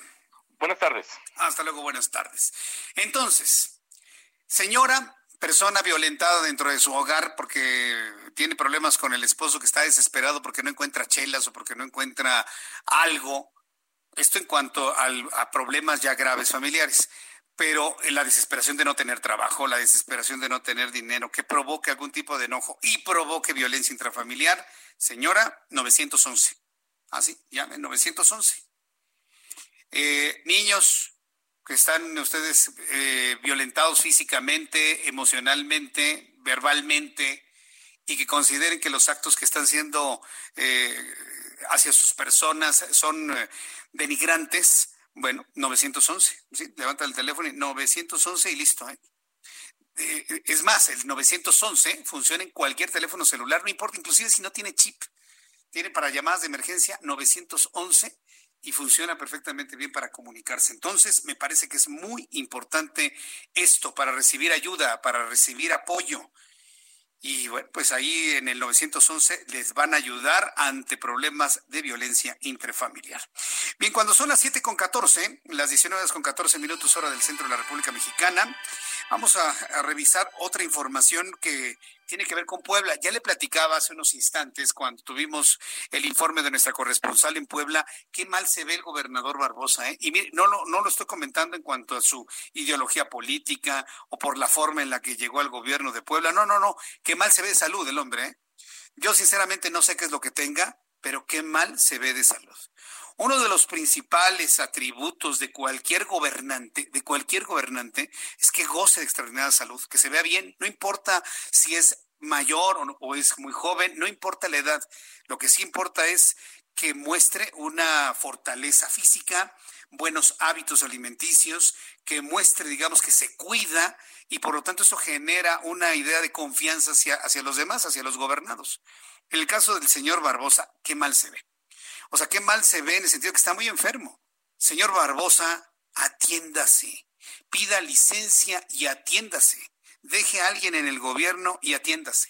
Buenas tardes. Hasta luego, buenas tardes. Entonces, señora, persona violentada dentro de su hogar porque tiene problemas con el esposo que está desesperado porque no encuentra chelas o porque no encuentra algo. Esto en cuanto a problemas ya graves familiares. Pero la desesperación de no tener trabajo, la desesperación de no tener dinero, que provoque algún tipo de enojo y provoque violencia intrafamiliar, señora, 911. Así, ah, llame 911. Eh, niños que están ustedes eh, violentados físicamente, emocionalmente, verbalmente, y que consideren que los actos que están siendo eh, hacia sus personas son denigrantes, bueno, 911, ¿sí? levanta el teléfono y 911 y listo. es más, el 911 funciona en cualquier teléfono celular, no importa, inclusive si no tiene chip tiene para llamadas de emergencia 911 y funciona perfectamente bien para comunicarse. Entonces, me parece que es muy importante esto para recibir ayuda, para recibir apoyo. Y bueno, pues ahí en el 911 les van a ayudar ante problemas de violencia intrafamiliar. Bien, cuando son las 7 con 14, las 19 horas con 14 minutos hora del centro de la República Mexicana, vamos a revisar otra información que tiene que ver con Puebla. Ya le platicaba hace unos instantes cuando tuvimos el informe de nuestra corresponsal en Puebla, qué mal se ve el gobernador Barbosa. ¿eh? Y mire, no, lo estoy comentando en cuanto a su ideología política o por la forma en la que llegó al gobierno de Puebla. No, no, no, qué mal se ve de salud el hombre. ¿eh? Yo sinceramente no sé qué es lo que tenga, pero qué mal se ve de salud. Uno de los principales atributos de cualquier gobernante, de cualquier gobernante, es que goce de extraordinaria salud, que se vea bien, no importa si es mayor o, es muy joven, no importa la edad, lo que sí importa es que muestre una fortaleza física, buenos hábitos alimenticios, que muestre, digamos, que se cuida y por lo tanto eso genera una idea de confianza hacia, hacia los demás, hacia los gobernados. En el caso del señor Barbosa, qué mal se ve. O sea, qué mal se ve en el sentido que está muy enfermo. Señor Barbosa, atiéndase. Pida licencia y atiéndase. Deje a alguien en el gobierno y atiéndase.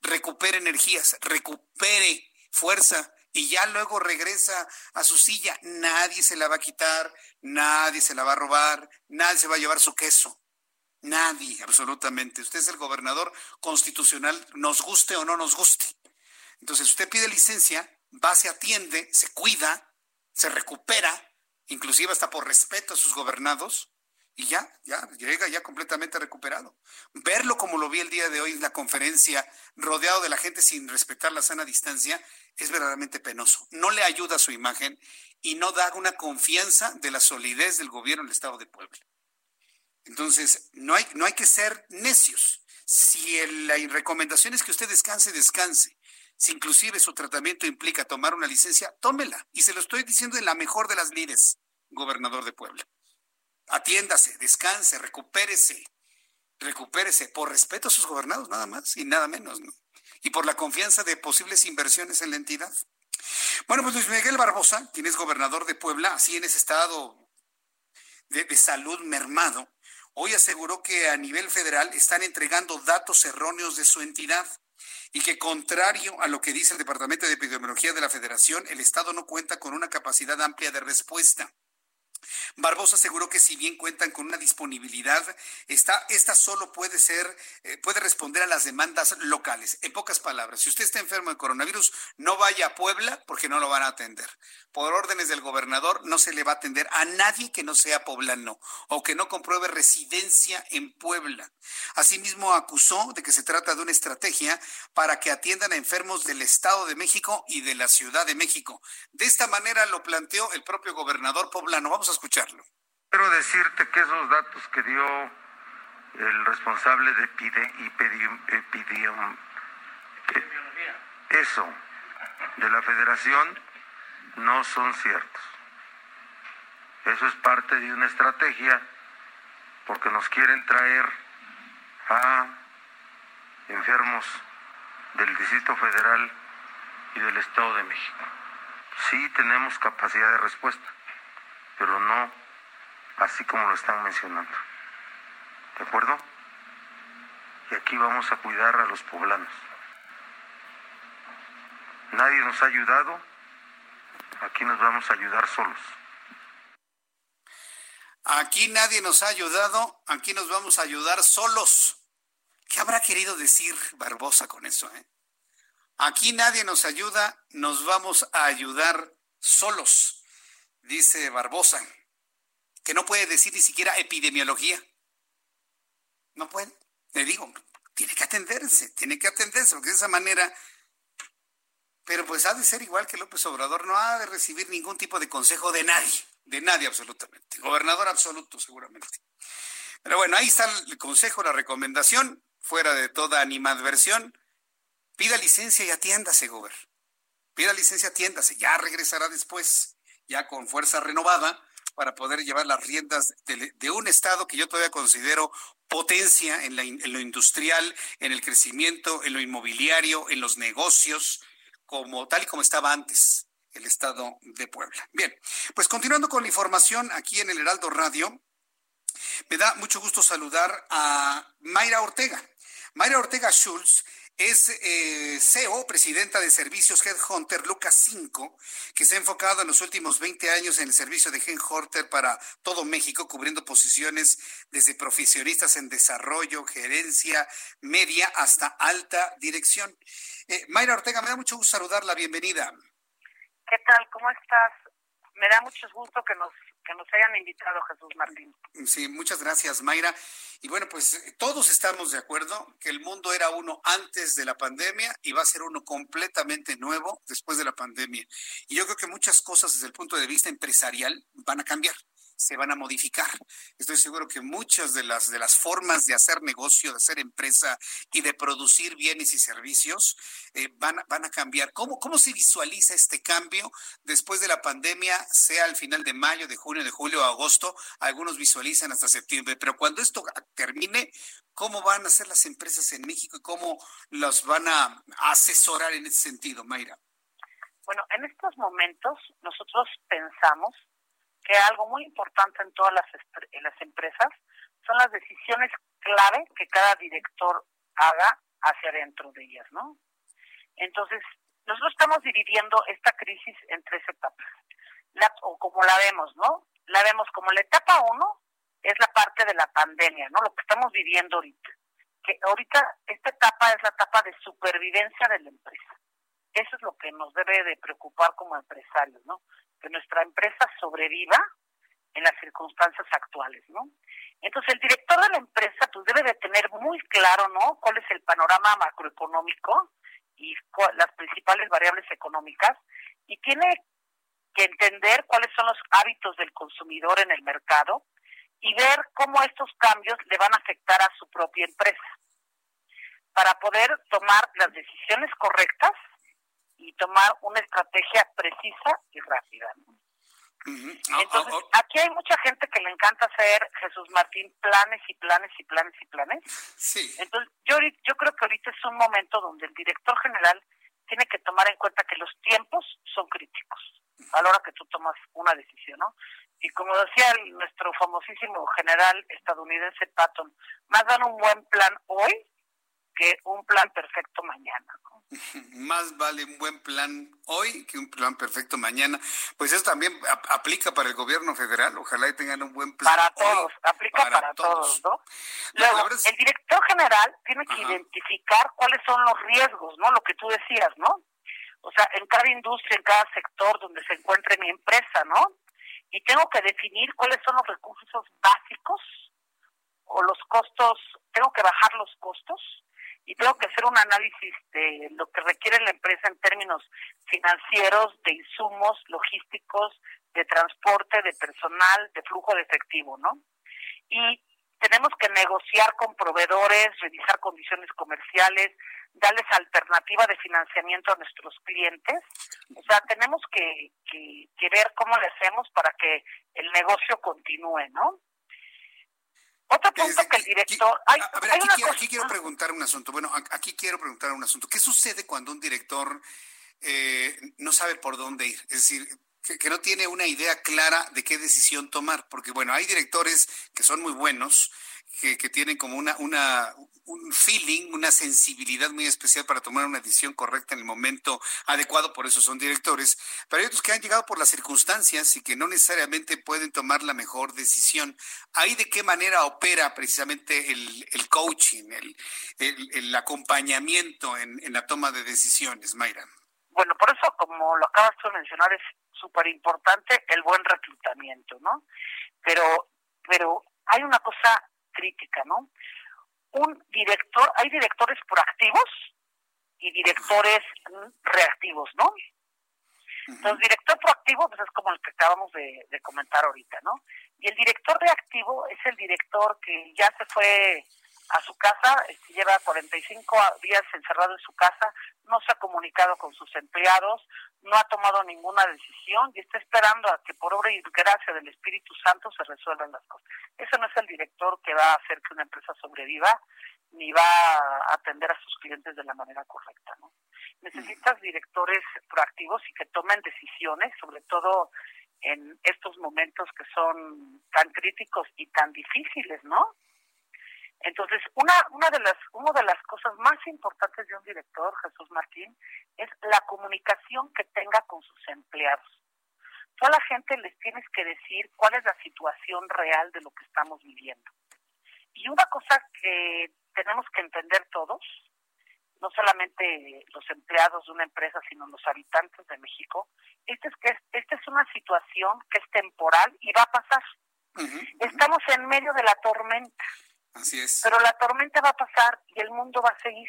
Recupere energías, recupere fuerza y ya luego regresa a su silla. Nadie se la va a quitar, nadie se la va a robar, nadie se va a llevar su queso. Nadie, absolutamente. Usted es el gobernador constitucional, nos guste o no nos guste. Entonces usted pide licencia, va, se atiende, se cuida, se recupera, inclusive hasta por respeto a sus gobernados, y ya, ya, llega ya completamente recuperado. Verlo como lo vi el día de hoy en la conferencia, rodeado de la gente sin respetar la sana distancia, es verdaderamente penoso. No le ayuda a su imagen y no da una confianza de la solidez del gobierno del Estado de Puebla. Entonces, no hay, no hay que ser necios. Si la recomendación es que usted descanse, descanse. Si inclusive su tratamiento implica tomar una licencia, tómela. Y se lo estoy diciendo en la mejor de las lides, gobernador de Puebla. Atiéndase, descanse, recupérese, recupérese por respeto a sus gobernados, nada más y nada menos, ¿no? Y por la confianza de posibles inversiones en la entidad. Bueno, pues Luis Miguel Barbosa, quien es gobernador de Puebla, así en ese estado de, de salud mermado, hoy aseguró que a nivel federal están entregando datos erróneos de su entidad y que contrario a lo que dice el Departamento de Epidemiología de la Federación, el Estado no cuenta con una capacidad amplia de respuesta. Barbosa aseguró que si bien cuentan con una disponibilidad, esta, esta solo puede ser, eh, puede responder a las demandas locales. En pocas palabras, si usted está enfermo de coronavirus, no vaya a Puebla porque no lo van a atender. Por órdenes del gobernador, no se le va a atender a nadie que no sea poblano o que no compruebe residencia en Puebla. Asimismo, acusó de que se trata de una estrategia para que atiendan a enfermos del Estado de México y de la Ciudad de México. De esta manera lo planteó el propio gobernador poblano. Vamos a escucharlo. Quiero decirte que esos datos que dio el responsable de epidemiología, eso, de la federación, no son ciertos. Eso es parte de una estrategia porque nos quieren traer a enfermos del Distrito Federal y del Estado de México. Sí tenemos capacidad de respuesta pero no así como lo están mencionando. ¿De acuerdo? Y aquí vamos a cuidar a los poblanos. Nadie nos ha ayudado, aquí nos vamos a ayudar solos. Aquí nadie nos ha ayudado, aquí nos vamos a ayudar solos. ¿Qué habrá querido decir Barbosa con eso? Eh? Aquí nadie nos ayuda, nos vamos a ayudar solos dice Barbosa, que no puede decir ni siquiera epidemiología. No puede. Le digo, tiene que atenderse, tiene que atenderse, porque de esa manera... Pero pues ha de ser igual que López Obrador, no ha de recibir ningún tipo de consejo de nadie, de nadie absolutamente. Gobernador absoluto, seguramente. Pero bueno, ahí está el consejo, la recomendación, fuera de toda animadversión. Pida licencia y atiéndase, Gober. Pida licencia, atiéndase, ya regresará después ya con fuerza renovada para poder llevar las riendas de, un Estado que yo todavía considero potencia en, en, lo industrial, en el crecimiento, en lo inmobiliario, en los negocios, como tal y como estaba antes el Estado de Puebla. Bien, pues continuando con la información aquí en el Heraldo Radio, me da mucho gusto saludar a Mayra Ortega. Mayra Ortega Schultz es eh, CEO, presidenta de servicios Headhunter Lucas 5, que se ha enfocado en los últimos 20 años en el servicio de Headhunter para todo México, cubriendo posiciones desde profesionistas en desarrollo, gerencia media hasta alta dirección. Eh, Mayra Ortega, me da mucho gusto saludarla, bienvenida. ¿Qué tal? ¿Cómo estás? Me da mucho gusto que nos que nos hayan invitado, Jesús Martín. Sí, muchas gracias, Mayra. Y bueno, pues todos estamos de acuerdo que el mundo era uno antes de la pandemia y va a ser uno completamente nuevo después de la pandemia. Y yo creo que muchas cosas desde el punto de vista empresarial van a cambiar se van a modificar. Estoy seguro que muchas de las, de las formas de hacer negocio, de hacer empresa y de producir bienes y servicios eh, van, van a cambiar. ¿Cómo, ¿Cómo se visualiza este cambio después de la pandemia, sea al final de mayo, de junio, de julio, agosto? Algunos visualizan hasta septiembre, pero cuando esto termine, ¿cómo van a ser las empresas en México y cómo las van a asesorar en ese sentido, Mayra? Bueno, en estos momentos nosotros pensamos que algo muy importante en todas las, en empresas son las decisiones clave que cada director haga hacia adentro de ellas, ¿no? Entonces, nosotros estamos dividiendo esta crisis en tres etapas, o como la vemos, ¿no? La vemos como la etapa uno es la parte de la pandemia, ¿no? Lo que estamos viviendo ahorita. Que ahorita esta etapa es la etapa de supervivencia de la empresa. Eso es lo que nos debe de preocupar como empresarios, ¿no? Que nuestra empresa sobreviva en las circunstancias actuales, ¿no? Entonces el director de la empresa pues debe de tener muy claro, ¿no? Cuál es el panorama macroeconómico y las principales variables económicas y tiene que entender cuáles son los hábitos del consumidor en el mercado y ver cómo estos cambios le van a afectar a su propia empresa para poder tomar las decisiones correctas y tomar una estrategia precisa y rápida. Entonces, aquí hay mucha gente que le encanta hacer, Jesús Martín, planes y planes y planes y planes. Sí. Entonces, yo, yo creo que ahorita es un momento donde el director general tiene que tomar en cuenta que los tiempos son críticos a la hora que tú tomas una decisión, ¿no? Y como decía nuestro famosísimo general estadounidense Patton, más dan un buen plan hoy que un plan perfecto mañana. Más vale un buen plan hoy que un plan perfecto mañana. Pues eso también aplica para el gobierno federal. Ojalá tengan un buen plan. Para todos, aplica para, todos. ¿no? Luego, el director general tiene que identificar cuáles son los riesgos, ¿no? Lo que tú decías, ¿no? O sea, en cada industria, en cada sector donde se encuentre mi empresa, ¿no? Y tengo que definir cuáles son los recursos básicos o los costos, tengo que bajar los costos y tengo que hacer un análisis de lo que requiere la empresa en términos financieros, de insumos, logísticos, de transporte, de personal, de flujo de efectivo, ¿no? Y tenemos que negociar con proveedores, revisar condiciones comerciales, darles alternativa de financiamiento a nuestros clientes. O sea, tenemos que, que ver cómo le hacemos para que el negocio continúe, ¿no? Otro punto que el director... a ver, aquí, quiero, preguntar un asunto. Bueno, aquí quiero preguntar un asunto. ¿Qué sucede cuando un director eh, no sabe por dónde ir? Es decir, que, no tiene una idea clara de qué decisión tomar. Porque, bueno, hay directores que son muy buenos, que, tienen como una, una, un feeling, una sensibilidad muy especial para tomar una decisión correcta en el momento adecuado, por eso son directores, pero hay otros que han llegado por las circunstancias y que no necesariamente pueden tomar la mejor decisión. ¿Ahí de qué manera opera precisamente el, el coaching, el, el, acompañamiento en, en la toma de decisiones, Mayra? Bueno, por eso, como lo acabas de mencionar, es súper importante el buen reclutamiento, ¿no? Pero, pero hay una cosa crítica, ¿no? un director, hay directores proactivos y directores reactivos, ¿no? Entonces, director proactivo, pues es como el que acabamos de, comentar ahorita, ¿no? Y el director reactivo es el director que ya se fue a su casa, este, lleva 45 días encerrado en su casa, no se ha comunicado con sus empleados, no ha tomado ninguna decisión y está esperando a que por obra y gracia del Espíritu Santo se resuelvan las cosas. Ese no es el director que va a hacer que una empresa sobreviva ni va a atender a sus clientes de la manera correcta. ¿no? Necesitas directores proactivos y que tomen decisiones, sobre todo en estos momentos que son tan críticos y tan difíciles, ¿no? Entonces, una, una, de las, una de las cosas más importantes de un director, Jesús Martín, es la comunicación que tenga con sus empleados. Toda la gente les tienes que decir cuál es la situación real de lo que estamos viviendo. Y una cosa que tenemos que entender todos, no solamente los empleados de una empresa, sino los habitantes de México, este es que esta es una situación que es temporal y va a pasar. Estamos en medio de la tormenta Pero la tormenta va a pasar y el mundo va a seguir.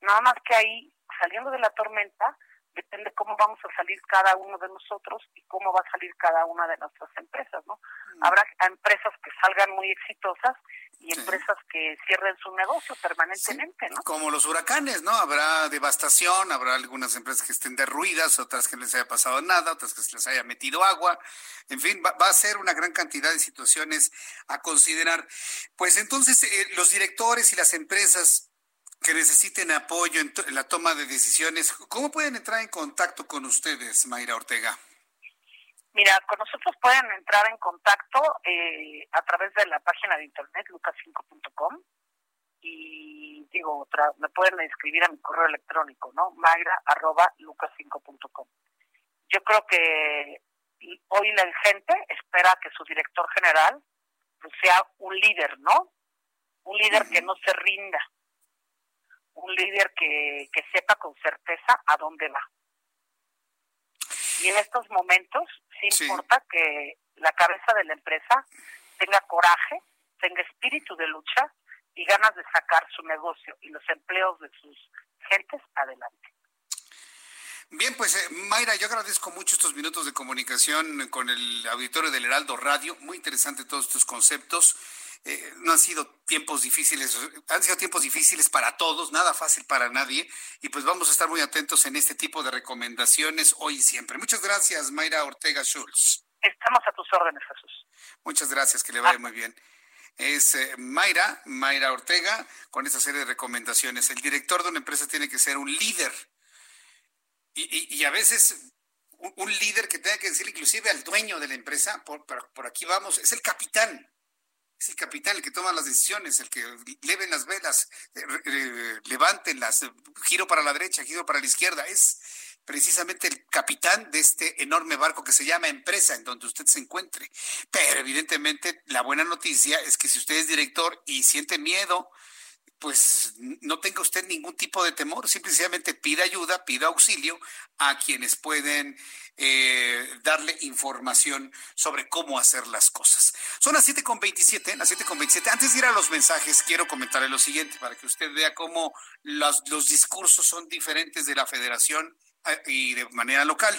Nada más que ahí, saliendo de la tormenta, depende cómo vamos a salir cada uno de nosotros y cómo va a salir cada una de nuestras empresas, ¿no? Mm. Habrá empresas que salgan muy exitosas y empresas que cierren su negocio permanentemente, ¿no? Como los huracanes, ¿no? Habrá devastación, habrá algunas empresas que estén derruidas, otras que no les haya pasado nada, otras que se les haya metido agua. En fin, va, a ser una gran cantidad de situaciones a considerar. Pues entonces, eh, los directores y las empresas que necesiten apoyo en, la toma de decisiones, ¿cómo pueden entrar en contacto con ustedes, Mayra Ortega? Mira, con nosotros pueden entrar en contacto eh, a través de la página de internet lucas5.com y digo, otra, me pueden escribir a mi correo electrónico, ¿no? Mayra arroba lucas5.com. Yo creo que hoy la gente espera que su director general pues, sea un líder, ¿no? Un líder que no se rinda, un líder que, que sepa con certeza a dónde va. Y en estos momentos sí importa que la cabeza de la empresa tenga coraje, tenga espíritu de lucha y ganas de sacar su negocio y los empleos de sus gentes adelante. Bien, pues eh, Mayra, yo agradezco mucho estos minutos de comunicación con el auditorio del Heraldo Radio. Muy interesante todos estos conceptos. Eh, no han sido tiempos difíciles, han sido tiempos difíciles para todos, nada fácil para nadie, y pues vamos a estar muy atentos en este tipo de recomendaciones hoy y siempre. Muchas gracias, Mayra Ortega Schulz. Estamos a tus órdenes, Jesús. Muchas gracias, que le vaya muy bien. Es eh, Mayra, Mayra Ortega, con esta serie de recomendaciones. El director de una empresa tiene que ser un líder. y a veces un, líder que tenga que decir inclusive al dueño de la empresa, por, por, aquí vamos, es el capitán. Es el capitán el que toma las decisiones, el que leven las velas, eh, eh, levanten las, giro para la derecha, giro para la izquierda. Es precisamente el capitán de este enorme barco que se llama empresa en donde usted se encuentre. Pero evidentemente la buena noticia es que si usted es director y siente miedo, pues no tenga usted ningún tipo de temor, simplemente pida ayuda, pida auxilio a quienes pueden eh, darle información sobre cómo hacer las cosas. Son las 7.27, las 7.27. Antes de ir a los mensajes, quiero comentarle lo siguiente para que usted vea cómo los, los discursos son diferentes de la federación eh, y de manera local.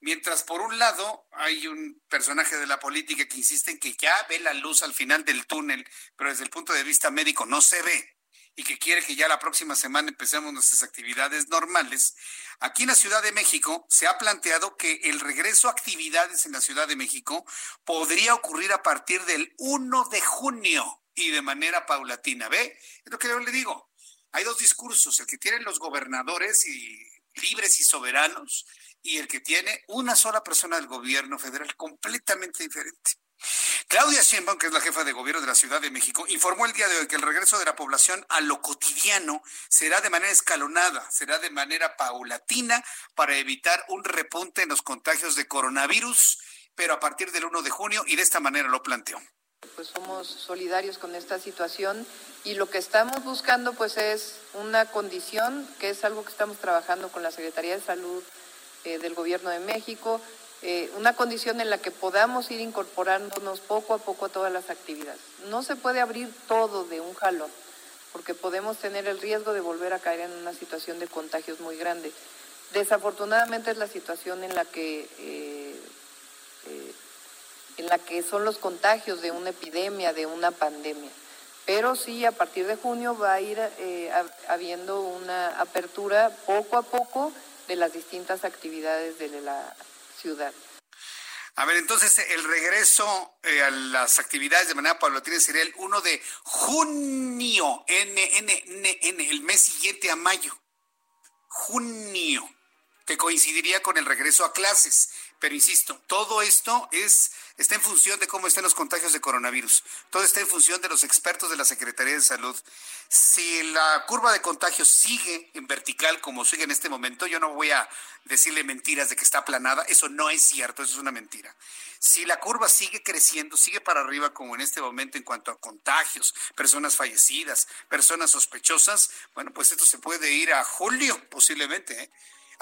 Mientras por un lado hay un personaje de la política que insiste en que ya ve la luz al final del túnel, pero desde el punto de vista médico no se ve y que quiere que ya la próxima semana empecemos nuestras actividades normales, aquí en la Ciudad de México se ha planteado que el regreso a actividades en la Ciudad de México podría ocurrir a partir del 1 de junio y de manera paulatina. ¿Ve? Es lo que yo le digo. Hay dos discursos, el que tienen los gobernadores y libres y soberanos y el que tiene una sola persona del gobierno federal completamente diferente. Claudia Sheinbaum, que es la jefa de gobierno de la Ciudad de México, informó el día de hoy que el regreso de la población a lo cotidiano será de manera escalonada, será de manera paulatina para evitar un repunte en los contagios de coronavirus, pero a partir del 1 de junio y de esta manera lo planteó. Pues somos solidarios con esta situación y lo que estamos buscando pues es una condición que es algo que estamos trabajando con la Secretaría de Salud eh, del Gobierno de México, eh, una condición en la que podamos ir incorporándonos poco a poco a todas las actividades. No se puede abrir todo de un jalón, porque podemos tener el riesgo de volver a caer en una situación de contagios muy grande. Desafortunadamente es la situación en la que eh, en la que son los contagios de una epidemia, de una pandemia. Pero sí, a partir de junio va a ir habiendo una apertura poco a poco de las distintas actividades de la ciudad. A ver, entonces el regreso eh, a las actividades de manera paulatina sería el 1 de junio, N, N, N, N, el mes siguiente a mayo. Junio, que coincidiría con el regreso a clases. Pero insisto, todo esto es, está en función de cómo estén los contagios de coronavirus. Todo está en función de los expertos de la Secretaría de Salud. Si la curva de contagios sigue en vertical como sigue en este momento, yo no voy a decirle mentiras de que está aplanada. Eso no es cierto, eso es una mentira. Si la curva sigue creciendo, sigue para arriba como en este momento en cuanto a contagios, personas fallecidas, personas sospechosas, bueno, pues esto se puede ir a julio posiblemente. ¿eh?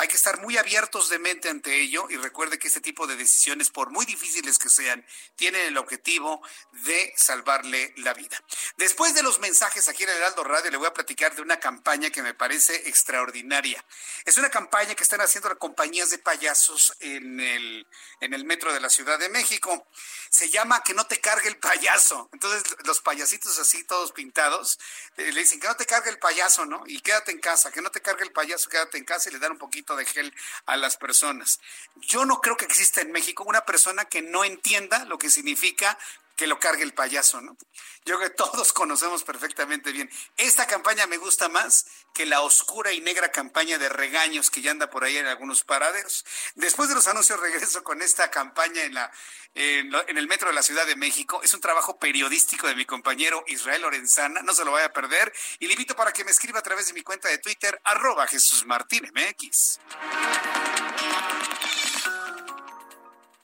Hay que estar muy abiertos de mente ante ello y recuerde que este tipo de decisiones, por muy difíciles que sean, tienen el objetivo de salvarle la vida. Después de los mensajes aquí en Heraldo Radio, le voy a platicar de una campaña que me parece extraordinaria. Es una campaña que están haciendo las compañías de payasos en el, en el metro de la Ciudad de México. Se llama Que no te cargue el payaso. Entonces, los payasitos así, todos pintados, eh, le dicen que no te cargue el payaso, ¿no? Y quédate en casa, que no te cargue el payaso, quédate en casa y le dan un poquito de gel a las personas. Yo no creo que exista en México una persona que no entienda lo que significa que lo cargue el payaso, ¿no? Yo creo que todos conocemos perfectamente bien. Esta campaña me gusta más que la oscura y negra campaña de regaños que ya anda por ahí en algunos paraderos. Después de los anuncios regreso con esta campaña en la en, el metro de la Ciudad de México. Es un trabajo periodístico de mi compañero Israel Lorenzana. No se lo vaya a perder. Y le invito para que me escriba a través de mi cuenta de Twitter, arroba Jesús Martín MX.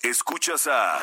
Escuchas a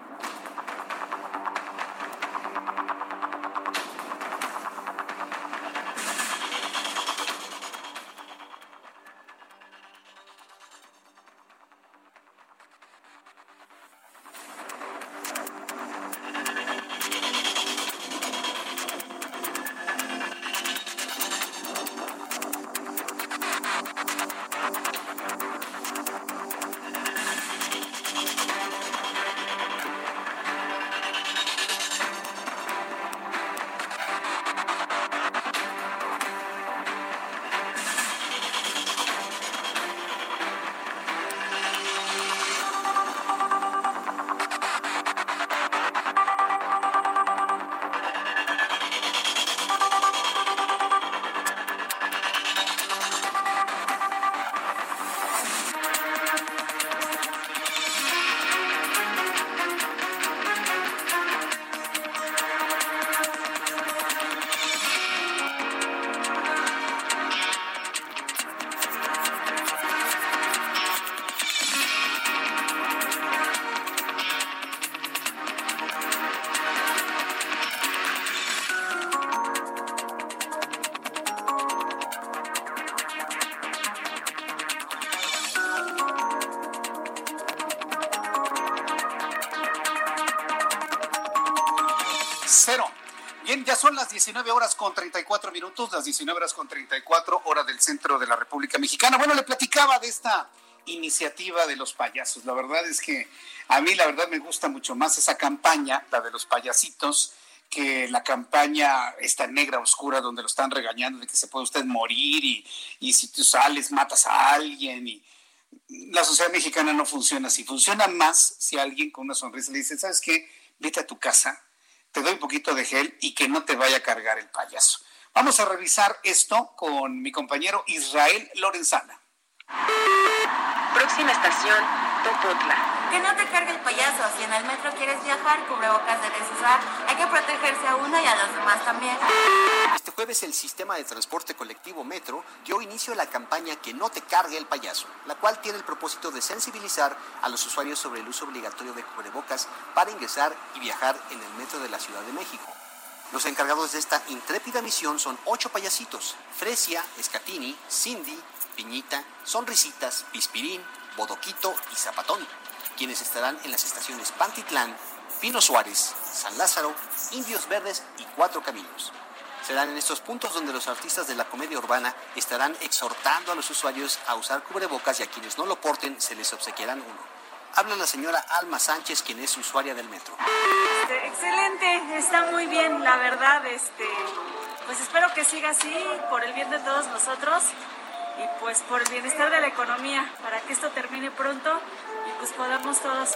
Con 34 minutos, las 19 horas con 34 horas del centro de la República Mexicana. Bueno, le platicaba de esta iniciativa de los payasos. La verdad es que a mí la verdad me gusta mucho más esa campaña, la de los payasitos, que la campaña esta negra oscura donde lo están regañando de que se puede usted morir y, y si tú sales matas a alguien y la sociedad mexicana no funciona así. Funciona más si alguien con una sonrisa le dice, ¿sabes qué? Vete a tu casa, te doy un poquito de gel y que no te vaya a cargar el payaso. Vamos a revisar esto con mi compañero Israel Lorenzana. Próxima estación, Topotla. Que no te cargue el payaso. Si en el metro quieres viajar, cubrebocas debes usar. Hay que protegerse a uno y a los demás también. Este jueves el sistema de transporte colectivo Metro dio inicio a la campaña Que no te cargue el payaso, la cual tiene el propósito de sensibilizar a los usuarios sobre el uso obligatorio de cubrebocas para ingresar y viajar en el metro de la Ciudad de México. Los encargados de esta intrépida misión son ocho payasitos: Fresia, Escatini, Cindy, Piñita, Sonrisitas, Pispirín, Bodoquito y Zapatón quienes estarán en las estaciones Pantitlán, Pino Suárez, San Lázaro, Indios Verdes y Cuatro Caminos. Serán en estos puntos donde los artistas de la comedia urbana estarán exhortando a los usuarios a usar cubrebocas y a quienes no lo porten se les obsequiarán uno. Habla la señora Alma Sánchez, quien es usuaria del metro. Este, excelente, está muy bien, la verdad. Este, pues espero que siga así por el bien de todos nosotros y pues por el bienestar de la economía, para que esto termine pronto y pues podamos todos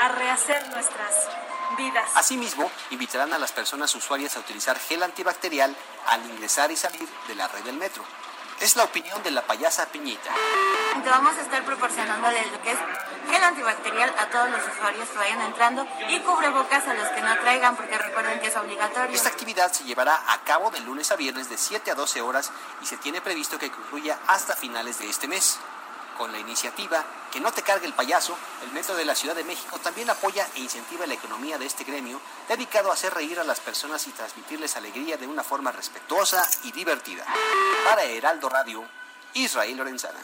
a rehacer nuestras vidas. Asimismo, invitarán a las personas usuarias a utilizar gel antibacterial al ingresar y salir de la red del metro. Es la opinión de la payasa Piñita. Vamos a estar proporcionando lo que es gel antibacterial a todos los usuarios que vayan entrando y cubrebocas a los que no traigan porque recuerden que es obligatorio. Esta actividad se llevará a cabo de lunes a viernes de 7 a 12 horas y se tiene previsto que concluya hasta finales de este mes. Con la iniciativa Que no te cargue el payaso, el Metro de la Ciudad de México también apoya e incentiva la economía de este gremio dedicado a hacer reír a las personas y transmitirles alegría de una forma respetuosa y divertida. Para Heraldo Radio, Israel Lorenzana.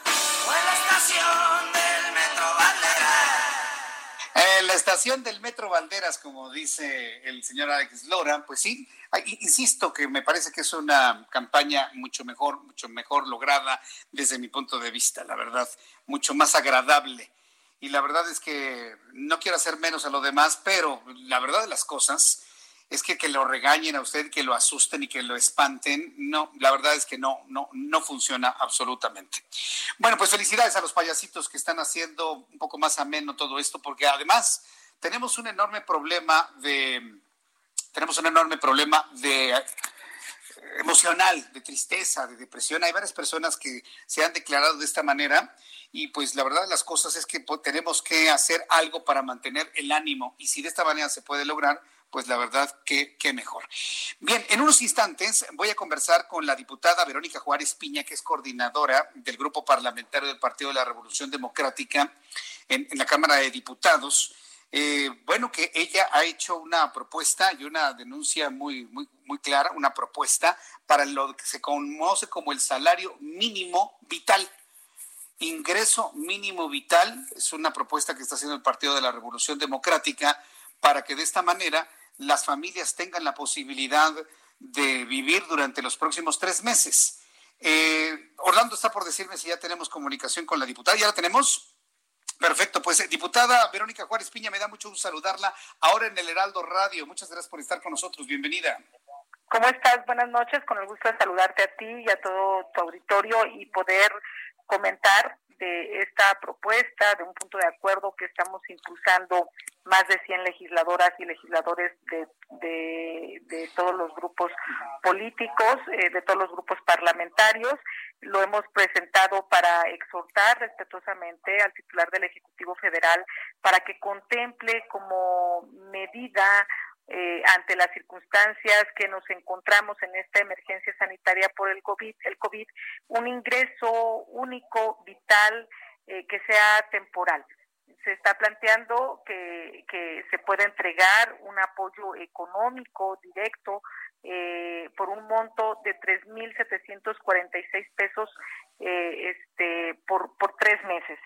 Estación del Metro Banderas, como dice el señor Alex Lora, pues sí, insisto que me parece que es una campaña mucho mejor, mucho mejor lograda desde mi punto de vista, la verdad, mucho más agradable. Y la verdad es que no quiero hacer menos a lo demás, pero la verdad de las cosas es que que lo regañen a usted, que lo asusten y que lo espanten, no, la verdad es que no, no, no funciona absolutamente. Bueno, pues felicidades a los payasitos que están haciendo un poco más ameno todo esto, porque además tenemos un enorme problema de, tenemos un enorme problema de eh, emocional, de tristeza, de depresión. Hay varias personas que se han declarado de esta manera y pues la verdad de las cosas es que tenemos que hacer algo para mantener el ánimo y si de esta manera se puede lograr, pues la verdad que, mejor. Bien, en unos instantes voy a conversar con la diputada Verónica Juárez Piña, que es coordinadora del grupo parlamentario del Partido de la Revolución Democrática en, la Cámara de Diputados. Eh, bueno, que ella ha hecho una propuesta y una denuncia muy, muy, muy clara, una propuesta para lo que se conoce como el salario mínimo vital. Ingreso mínimo vital es una propuesta que está haciendo el Partido de la Revolución Democrática para que de esta manera las familias tengan la posibilidad de vivir durante los próximos tres meses. Eh, Orlando está por decirme si ya tenemos comunicación con la diputada. ¿Ya la tenemos? Perfecto, pues eh, diputada Verónica Juárez Piña, me da mucho gusto saludarla ahora en el Heraldo Radio. Muchas gracias por estar con nosotros. Bienvenida. ¿Cómo estás? Buenas noches. Con el gusto de saludarte a ti y a todo tu auditorio y poder comentar de esta propuesta, de un punto de acuerdo que estamos impulsando más de 100 legisladoras y legisladores de, de, todos los grupos políticos, eh, de todos los grupos parlamentarios. Lo hemos presentado para exhortar respetuosamente al titular del Ejecutivo Federal para que contemple como medida eh, ante las circunstancias que nos encontramos en esta emergencia sanitaria por el COVID, el COVID un ingreso único, vital, eh, que sea temporal. Se está planteando que, que se pueda entregar un apoyo económico directo eh, por un monto de 3.746 pesos eh, este, por, por tres meses.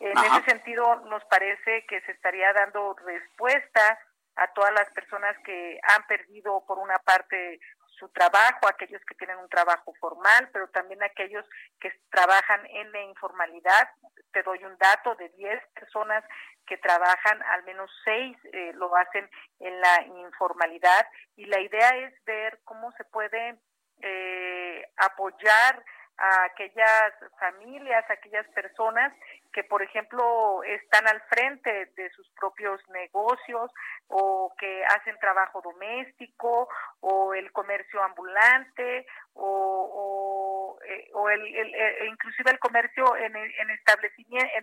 En ese sentido, nos parece que se estaría dando respuesta a todas las personas que han perdido por una parte su trabajo, aquellos que tienen un trabajo formal, pero también aquellos que trabajan en la informalidad. Te doy un dato de 10 personas que trabajan, al menos 6 eh, lo hacen en la informalidad y la idea es ver cómo se puede eh, apoyar a aquellas familias, a aquellas personas que, por ejemplo, están al frente de sus propios negocios o que hacen trabajo doméstico o el comercio ambulante o, o, eh, el, e inclusive el comercio en, en, en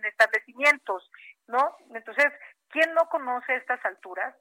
establecimientos, ¿no? Entonces, ¿quién no conoce estas alturas?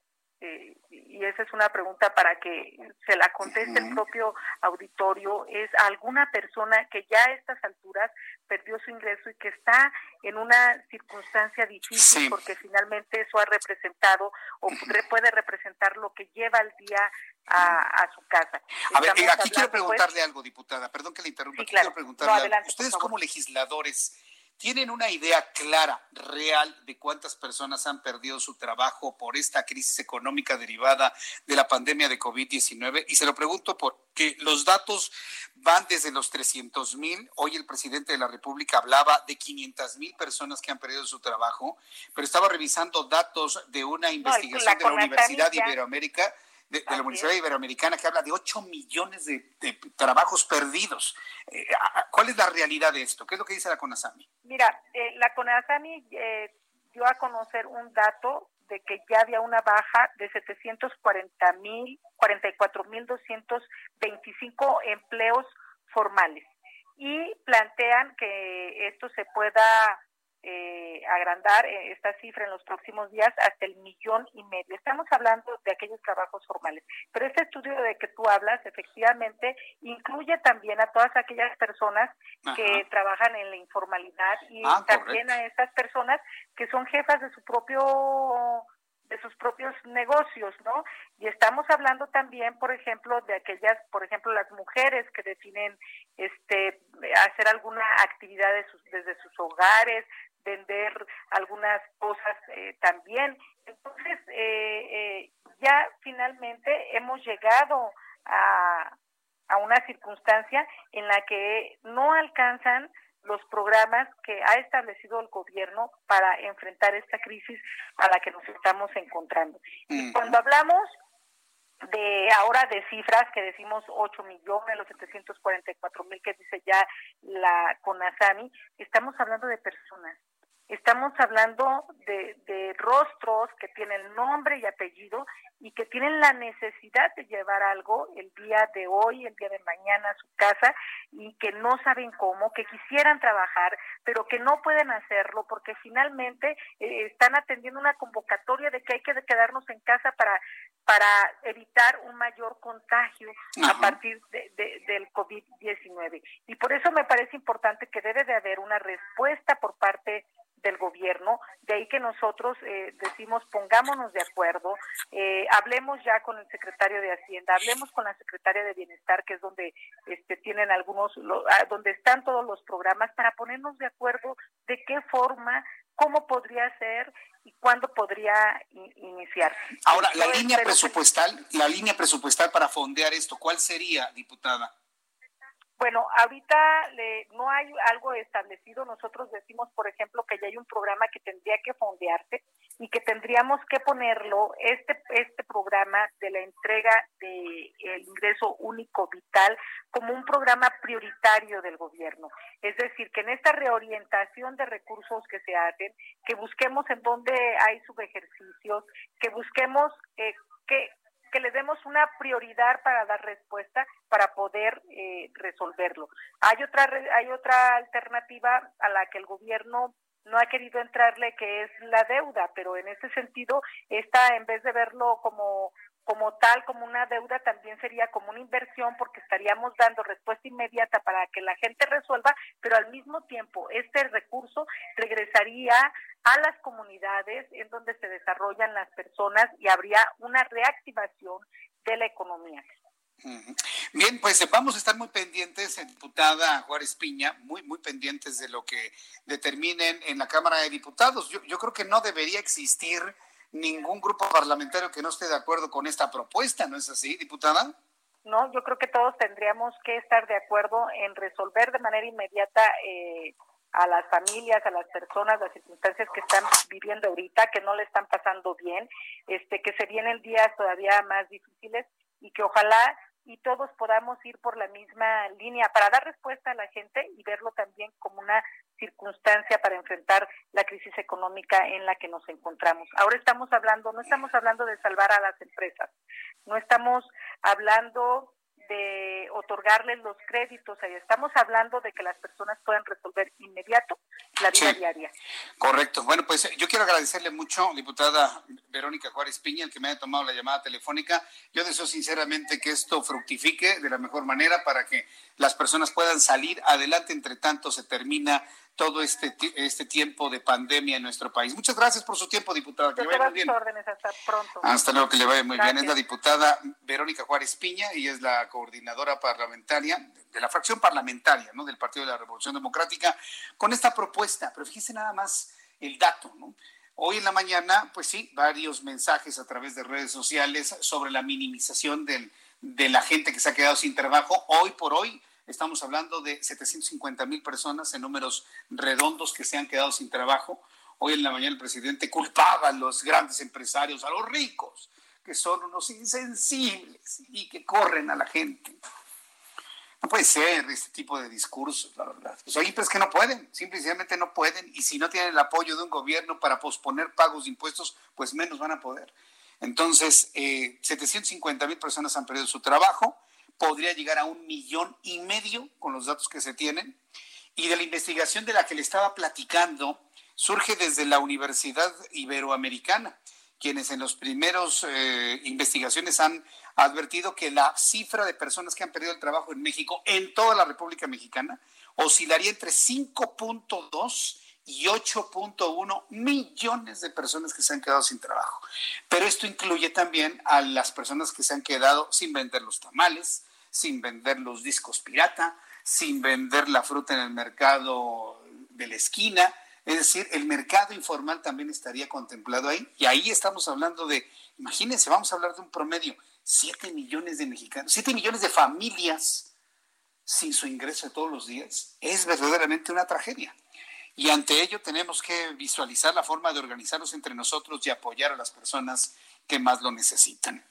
Eh, y esa es una pregunta para que se la conteste el propio auditorio, es alguna persona que ya a estas alturas perdió su ingreso y que está en una circunstancia difícil porque finalmente eso ha representado o puede representar lo que lleva el día a, su casa. A ver, eh, aquí quiero pues preguntarle algo, diputada, perdón que le interrumpa, quiero preguntarle Ustedes como legisladores, ¿Tienen una idea clara, real, de cuántas personas han perdido su trabajo por esta crisis económica derivada de la pandemia de COVID-19? Y se lo pregunto porque los datos van desde los 300 mil. Hoy el presidente de la República hablaba de 500 mil personas que han perdido su trabajo, pero estaba revisando datos de una investigación de la Universidad de Iberoamérica de, la Universidad Iberoamericana que habla de 8 millones de, trabajos perdidos. Eh, ¿Cuál es la realidad de esto? ¿Qué es lo que dice la CONASAMI? Mira, eh, la CONASAMI eh, dio a conocer un dato de que ya había una baja de 740 mil, 44 mil 225 empleos formales y plantean que esto se pueda eh, agrandar eh, esta cifra en los próximos días hasta el millón y medio. Estamos hablando de aquellos trabajos formales, pero este estudio de que tú hablas efectivamente incluye también a todas aquellas personas que trabajan en la informalidad y ah, también a estas personas que son jefas de su propio de sus propios negocios, ¿no? Y estamos hablando también, por ejemplo, de aquellas, por ejemplo, las mujeres que definen este hacer alguna actividad desde sus hogares, vender algunas cosas eh, también. Entonces, eh, eh, ya finalmente hemos llegado a, a una circunstancia en la que no alcanzan los programas que ha establecido el gobierno para enfrentar esta crisis a la que nos estamos encontrando. Y cuando hablamos de ahora de cifras que decimos 8 millones, los 744 mil que dice ya la CONASAMI, estamos hablando de personas, Estamos hablando de, de, rostros que tienen nombre y apellido y que tienen la necesidad de llevar algo el día de hoy, el día de mañana a su casa y que no saben cómo, que quisieran trabajar, pero que no pueden hacerlo porque finalmente eh, están atendiendo una convocatoria de que hay que quedarnos en casa para para evitar un mayor contagio a partir de, del COVID-19. Y por eso me parece importante que debe de haber una respuesta por parte del gobierno, de ahí que nosotros eh, decimos pongámonos de acuerdo, eh, hablemos ya con el secretario de Hacienda, hablemos con la secretaria de Bienestar, que es donde este, tienen algunos, ah, donde están todos los programas, para ponernos de acuerdo de qué forma, cómo podría ser y cuándo podría iniciar. Ahora, la línea presupuestal, la línea presupuestal para fondear esto, ¿cuál sería, diputada? Bueno, ahorita le, no hay algo establecido. Nosotros decimos, por ejemplo, que ya hay un programa que tendría que fondearse y que tendríamos que ponerlo, este, este programa de la entrega del el ingreso único vital, como un programa prioritario del gobierno. Es decir, que en esta reorientación de recursos que se hacen, que busquemos en dónde hay subejercicios, que busquemos eh, que que le demos una prioridad para dar respuesta para poder eh, resolverlo. Hay otra hay otra alternativa a la que el gobierno no ha querido entrarle que es la deuda, pero en ese sentido esta en vez de verlo como como tal, como una deuda, también sería como una inversión porque estaríamos dando respuesta inmediata para que la gente resuelva, pero al mismo tiempo este recurso regresaría a las comunidades en donde se desarrollan las personas y habría una reactivación de la economía. Bien, pues vamos a estar muy pendientes, diputada Juárez Piña, muy, muy pendientes de lo que determinen en la Cámara de Diputados. Yo, yo creo que no debería existir ningún grupo parlamentario que no esté de acuerdo con esta propuesta, ¿no es así, diputada? No, yo creo que todos tendríamos que estar de acuerdo en resolver de manera inmediata eh, a las familias, a las personas, las circunstancias que están viviendo ahorita, que no le están pasando bien, este, que se vienen días todavía más difíciles y que ojalá y todos podamos ir por la misma línea para dar respuesta a la gente y verlo también como una circunstancia para enfrentar la crisis económica en la que nos encontramos. Ahora estamos hablando, no estamos hablando de salvar a las empresas, no estamos hablando de otorgarles los créditos. Estamos hablando de que las personas puedan resolver inmediato la vida diaria. Correcto. Bueno, pues yo quiero agradecerle mucho, diputada Verónica Juárez Piña, el que me haya tomado la llamada telefónica. Yo deseo sinceramente que esto fructifique de la mejor manera para que las personas puedan salir adelante. Entre tanto, se termina todo este, este tiempo de pandemia en nuestro país. Muchas gracias por su tiempo, diputada. Que le vaya muy bien. órdenes, hasta pronto. Hasta luego, que le vaya muy bien. Es la diputada Verónica Juárez Piña y es la coordinadora parlamentaria de la fracción parlamentaria ¿no? del Partido de la Revolución Democrática con esta propuesta. Pero fíjese nada más el dato, ¿no? Hoy en la mañana, pues sí, varios mensajes a través de redes sociales sobre la minimización del, de la gente que se ha quedado sin trabajo. Hoy por hoy, Estamos hablando de 750 mil personas en números redondos que se han quedado sin trabajo. Hoy en la mañana el presidente culpaba a los grandes empresarios, a los ricos, que son unos insensibles y que corren a la gente. No puede ser este tipo de discursos, la verdad. Pues empresas que no pueden, simplemente no pueden, y si no tienen el apoyo de un gobierno para posponer pagos de impuestos, pues menos van a poder. Entonces, eh, 750 mil personas han perdido su trabajo, podría llegar a un millón y medio con los datos que se tienen. Y de la investigación de la que le estaba platicando, surge desde la Universidad Iberoamericana, quienes en los primeros eh, investigaciones han advertido que la cifra de personas que han perdido el trabajo en México, en toda la República Mexicana, oscilaría entre 5.2 y 8.1 millones de personas que se han quedado sin trabajo. Pero esto incluye también a las personas que se han quedado sin vender los tamales, sin vender los discos pirata, sin vender la fruta en el mercado de la esquina. Es decir, el mercado informal también estaría contemplado ahí. Y ahí estamos hablando de, imagínense, vamos a hablar de un promedio, 7 millones de mexicanos, 7 millones de familias sin su ingreso todos los días. Es verdaderamente una tragedia. Y ante ello tenemos que visualizar la forma de organizarnos entre nosotros y apoyar a las personas que más lo necesitan.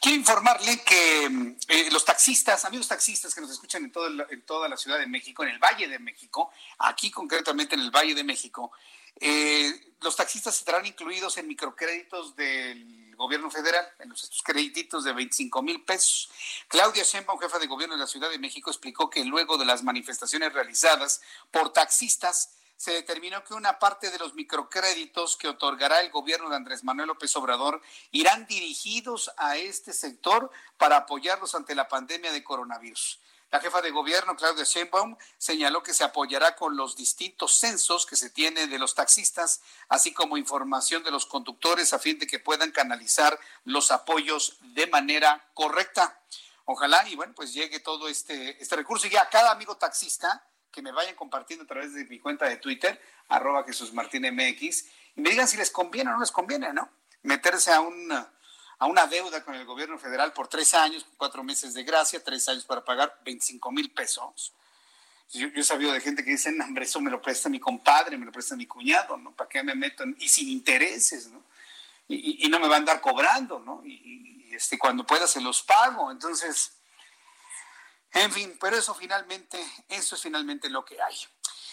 Quiero informarle que eh, los taxistas, amigos taxistas que nos escuchan en, en, toda la Ciudad de México, en el Valle de México, aquí concretamente en el Valle de México, eh, los taxistas estarán incluidos en microcréditos del gobierno federal, en los, estos créditos de 25 mil pesos. Claudia Sheinbaum, jefa de gobierno de la Ciudad de México, explicó que luego de las manifestaciones realizadas por taxistas, se determinó que una parte de los microcréditos que otorgará el gobierno de Andrés Manuel López Obrador irán dirigidos a este sector para apoyarlos ante la pandemia de coronavirus. La jefa de gobierno, Claudia Sheinbaum, señaló que se apoyará con los distintos censos que se tiene de los taxistas, así como información de los conductores a fin de que puedan canalizar los apoyos de manera correcta. Ojalá y bueno, pues llegue todo este, este recurso y ya cada amigo taxista que me vayan compartiendo a través de mi cuenta de Twitter, arroba Jesús Martín MX, y me digan si les conviene o no les conviene, ¿no? Meterse a una a una deuda con el gobierno federal por tres años, cuatro meses de gracia, tres años para pagar 25 mil pesos. Yo, he sabido de gente que dice, hombre, eso me lo presta mi compadre, me lo presta mi cuñado, ¿no? ¿Para qué me meto? Y sin intereses, ¿no? Y, no me va a andar cobrando, ¿no? Y, este, cuando pueda se los pago. Entonces, en fin, pero eso finalmente, eso es finalmente lo que hay.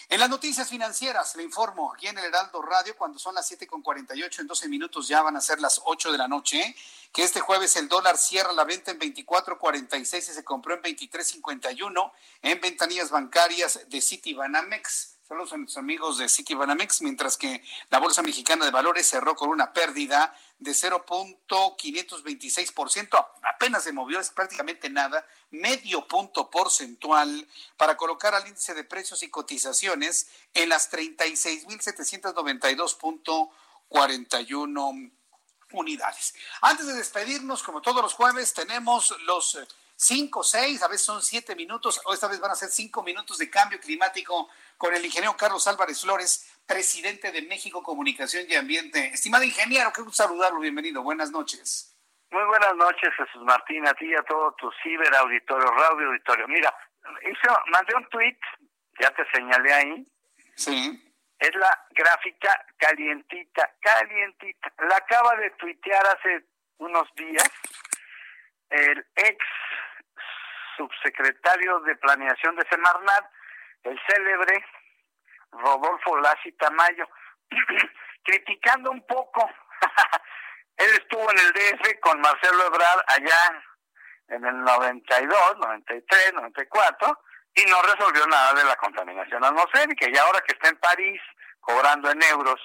En las noticias financieras, le informo aquí en el Heraldo Radio, cuando son las 7.48, en 12 minutos ya van a ser las 8 de la noche, que este jueves el dólar cierra la venta en 24.46 y se compró en 23.51 en ventanillas bancarias de Citibanamex. Saludos a nuestros amigos de Citibanamex, mientras que la Bolsa Mexicana de Valores cerró con una pérdida de 0.526%, apenas se movió, es prácticamente nada, medio punto porcentual para colocar al índice de precios y cotizaciones en las 36.792.41 unidades. Antes de despedirnos, como todos los jueves, tenemos los eh, cinco, seis, a veces son siete minutos, o esta vez van a ser cinco minutos de cambio climático con el ingeniero Carlos Álvarez Flores presidente de México Comunicación y Ambiente. Estimado ingeniero, qué gusto saludarlo, bienvenido, buenas noches. Muy buenas noches, Jesús Martín, a ti y a todo tu ciber auditorio, radio auditorio. Mira, hizo, mandé un tweet, ya te señalé ahí. Sí. Es la gráfica calientita, calientita. La acaba de tuitear hace unos días el ex subsecretario de Planeación de Semarnat, el célebre Rodolfo Lassi Tamayo, criticando un poco. Él estuvo en el DF con Marcelo Ebrard allá en el 92, 93, 94 y no resolvió nada de la contaminación atmosférica. Y ahora que está en París cobrando en euros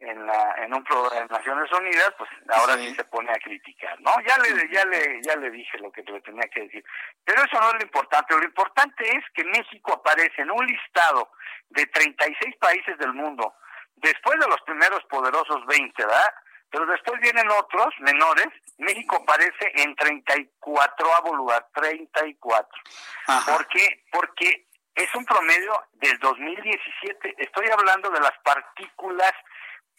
en, la, en un programa de Naciones Unidas, pues ahora sí. se pone a criticar, ¿no? Ya le, ya le, ya le dije lo que le tenía que decir. Pero eso no es lo importante. Lo importante es que México aparece en un listado de 36 países del mundo, después de los primeros poderosos 20, ¿verdad? Pero después vienen otros menores. México aparece en 34 lugar, 34. ¿Por qué? Porque es un promedio del 2017. Estoy hablando de las partículas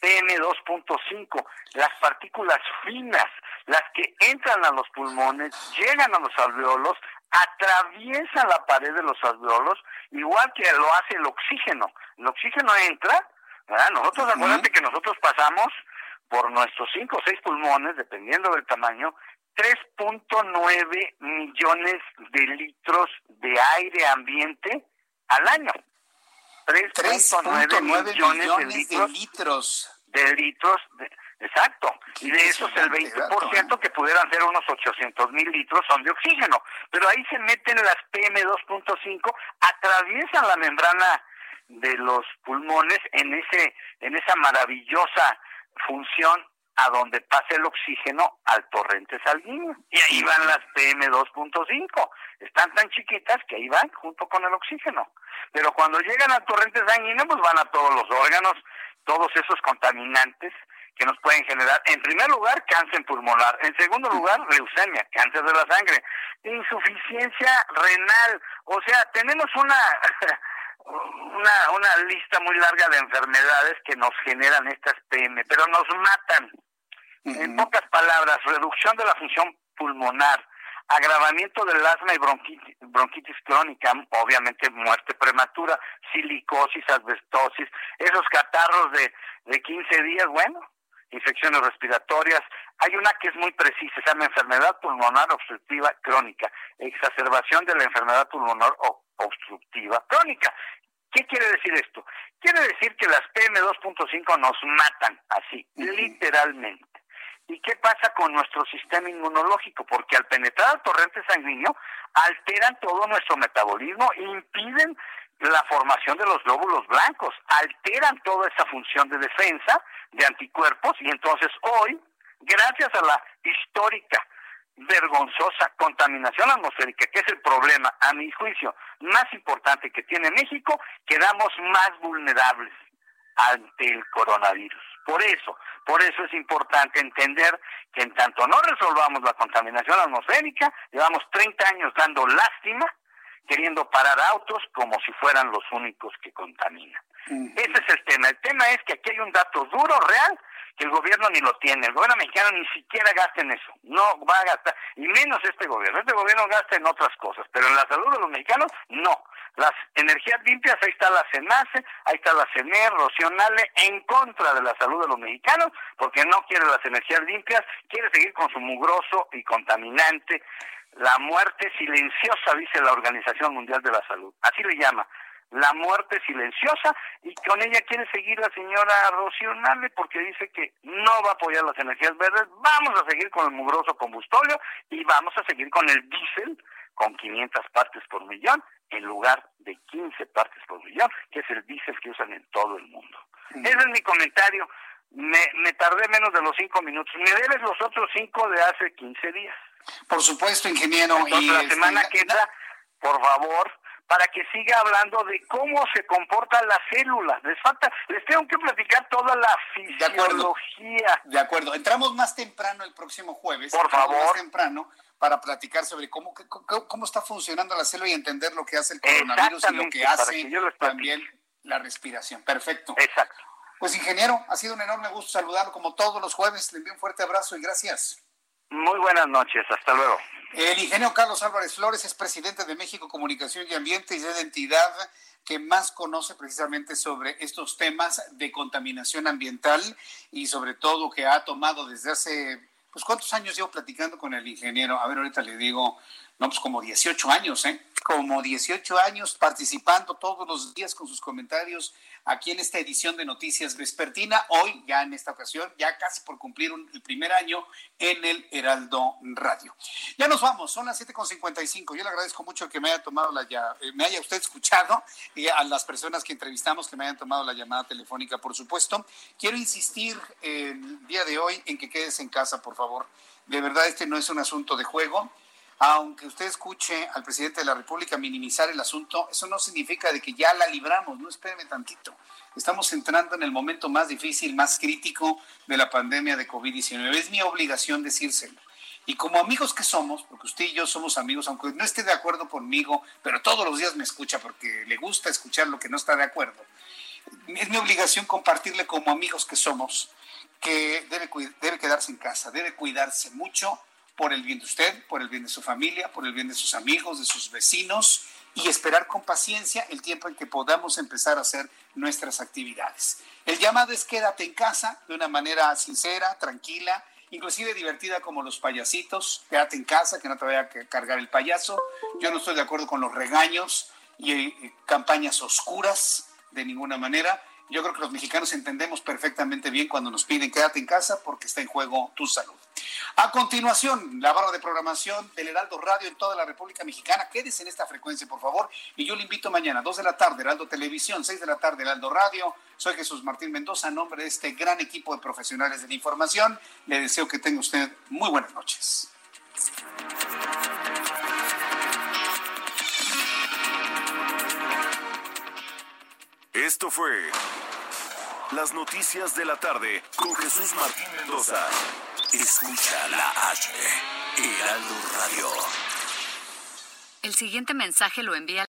PM2.5, las partículas finas, las que entran a los pulmones, llegan a los alveolos, atraviesan la pared de los alveolos, igual que lo hace el oxígeno. El oxígeno entra, ¿verdad? Nosotros, acuérdate que nosotros pasamos por nuestros 5 o 6 pulmones, dependiendo del tamaño, 3.9 millones de litros de aire ambiente al año. 3.9 millones, millones de litros. De litros. De litros exacto. Y de esos el 20% que pudieran ser unos 800 mil litros son de oxígeno. Pero ahí se meten las PM2.5, atraviesan la membrana de los pulmones en ese en esa maravillosa función a donde pasa el oxígeno al torrente sanguíneo. Y ahí van las PM2.5. Están tan chiquitas que ahí van junto con el oxígeno. Pero cuando llegan al torrente sanguíneo, pues van a todos los órganos, todos esos contaminantes que nos pueden generar, en primer lugar, cáncer pulmonar, en segundo lugar, leucemia, cáncer de la sangre, insuficiencia renal, o sea, tenemos una una una lista muy larga de enfermedades que nos generan estas PM, pero nos matan. En pocas palabras, reducción de la función pulmonar, agravamiento del asma y bronquitis, bronquitis crónica, obviamente muerte prematura, silicosis, asbestosis, esos catarros de, de 15 días, bueno, infecciones respiratorias. Hay una que es muy precisa, se llama enfermedad pulmonar obstructiva crónica, exacerbación de la enfermedad pulmonar obstructiva crónica. ¿Qué quiere decir esto? Quiere decir que las PM2.5 nos matan, así, literalmente. ¿Y qué pasa con nuestro sistema inmunológico? Porque al penetrar al torrente sanguíneo, alteran todo nuestro metabolismo impiden la formación de los glóbulos blancos, alteran toda esa función de defensa de anticuerpos y entonces hoy, gracias a la histórica, vergonzosa contaminación atmosférica, que es el problema, a mi juicio, más importante que tiene México, quedamos más vulnerables ante el coronavirus. Por eso, por eso es importante entender que en tanto no resolvamos la contaminación atmosférica, llevamos 30 años dando lástima, queriendo parar autos como si fueran los únicos que contaminan. Ese es el tema. El tema es que aquí hay un dato duro, real, que el gobierno ni lo tiene. El gobierno mexicano ni siquiera gasta en eso. No va a gastar, y menos este gobierno. Este gobierno gasta en otras cosas, pero en la salud de los mexicanos, no. Las energías limpias, ahí está la CENACE, ahí está la CENER, Rocionale, en contra de la salud de los mexicanos, porque no quiere las energías limpias, quiere seguir con su mugroso y contaminante. La muerte silenciosa, dice la Organización Mundial de la Salud. Así le llama la muerte silenciosa y con ella quiere seguir la señora Rocío Nale porque dice que no va a apoyar las energías verdes, vamos a seguir con el mugroso combustorio y vamos a seguir con el diésel con 500 partes por millón en lugar de 15 partes por millón, que es el diésel que usan en todo el mundo. Ese es mi comentario. Me, me tardé menos de los cinco minutos. Me debes los otros cinco de hace 15 días. Por supuesto, ingeniero. y la semana que entra, por favor, para que siga hablando de cómo se comportan las células. Les falta, les tengo que platicar toda la fisiología. De acuerdo. Entramos más temprano el próximo jueves. Por favor. Más temprano para platicar sobre cómo, cómo, cómo está funcionando la célula y entender lo que hace el coronavirus y lo que hace también La respiración, perfecto. Exacto. Pues ingeniero, ha sido un enorme gusto saludarlo como todos los jueves. Le envío un fuerte abrazo y gracias. Muy buenas noches, hasta luego. El ingeniero Carlos Álvarez Flores es presidente de México Comunicación y Ambiente y es la entidad que más conoce precisamente sobre estos temas de contaminación ambiental y sobre todo que ha tomado desde hace, pues cuántos años llevo platicando con el ingeniero, a ver ahorita le digo, no, pues como 18 años, ¿eh? Como 18 años participando todos los días con sus comentarios aquí en esta edición de Noticias Vespertina. Hoy, ya en esta ocasión, ya casi por cumplir el primer año en el Heraldo Radio. Ya nos vamos, son las 7.55. Yo le agradezco mucho que me haya tomado la ya, eh, me haya usted escuchado y a las personas que entrevistamos que me hayan tomado la llamada telefónica, por supuesto. Quiero insistir el día de hoy en que quedes en casa, por favor. De verdad, este no es un asunto de juego aunque usted escuche al presidente de la República minimizar el asunto, eso no significa de que ya la libramos, no espéreme tantito. Estamos entrando en el momento más difícil, más crítico de la pandemia de COVID-19. Es mi obligación decírselo. Y como amigos que somos, porque usted y yo somos amigos, aunque no esté de acuerdo conmigo, pero todos los días me escucha porque le gusta escuchar lo que no está de acuerdo, es mi obligación compartirle como amigos que somos que debe, debe quedarse en casa, debe cuidarse mucho por el bien de usted, por el bien de su familia, por el bien de sus amigos, de sus vecinos y esperar con paciencia el tiempo en que podamos empezar a hacer nuestras actividades. El llamado es quédate en casa de una manera sincera, tranquila, inclusive divertida como los payasitos, quédate en casa, que no te vaya a cargar el payaso. Yo no estoy de acuerdo con los regaños y eh, campañas oscuras de ninguna manera. Yo creo que los mexicanos entendemos perfectamente bien cuando nos piden quédate en casa porque está en juego tu salud. A continuación, la barra de programación del Heraldo Radio en toda la República Mexicana. Quédese en esta frecuencia, por favor. Y yo le invito mañana, 2 de la tarde, Heraldo Televisión, 6 de la tarde, Heraldo Radio. Soy Jesús Martín Mendoza, en nombre de este gran equipo de profesionales de la información. Le deseo que tenga usted muy buenas noches. Esto fue Las Noticias de la Tarde con Jesús Martín Mendoza. Escucha la H, Heraldo Radio. El siguiente mensaje lo envía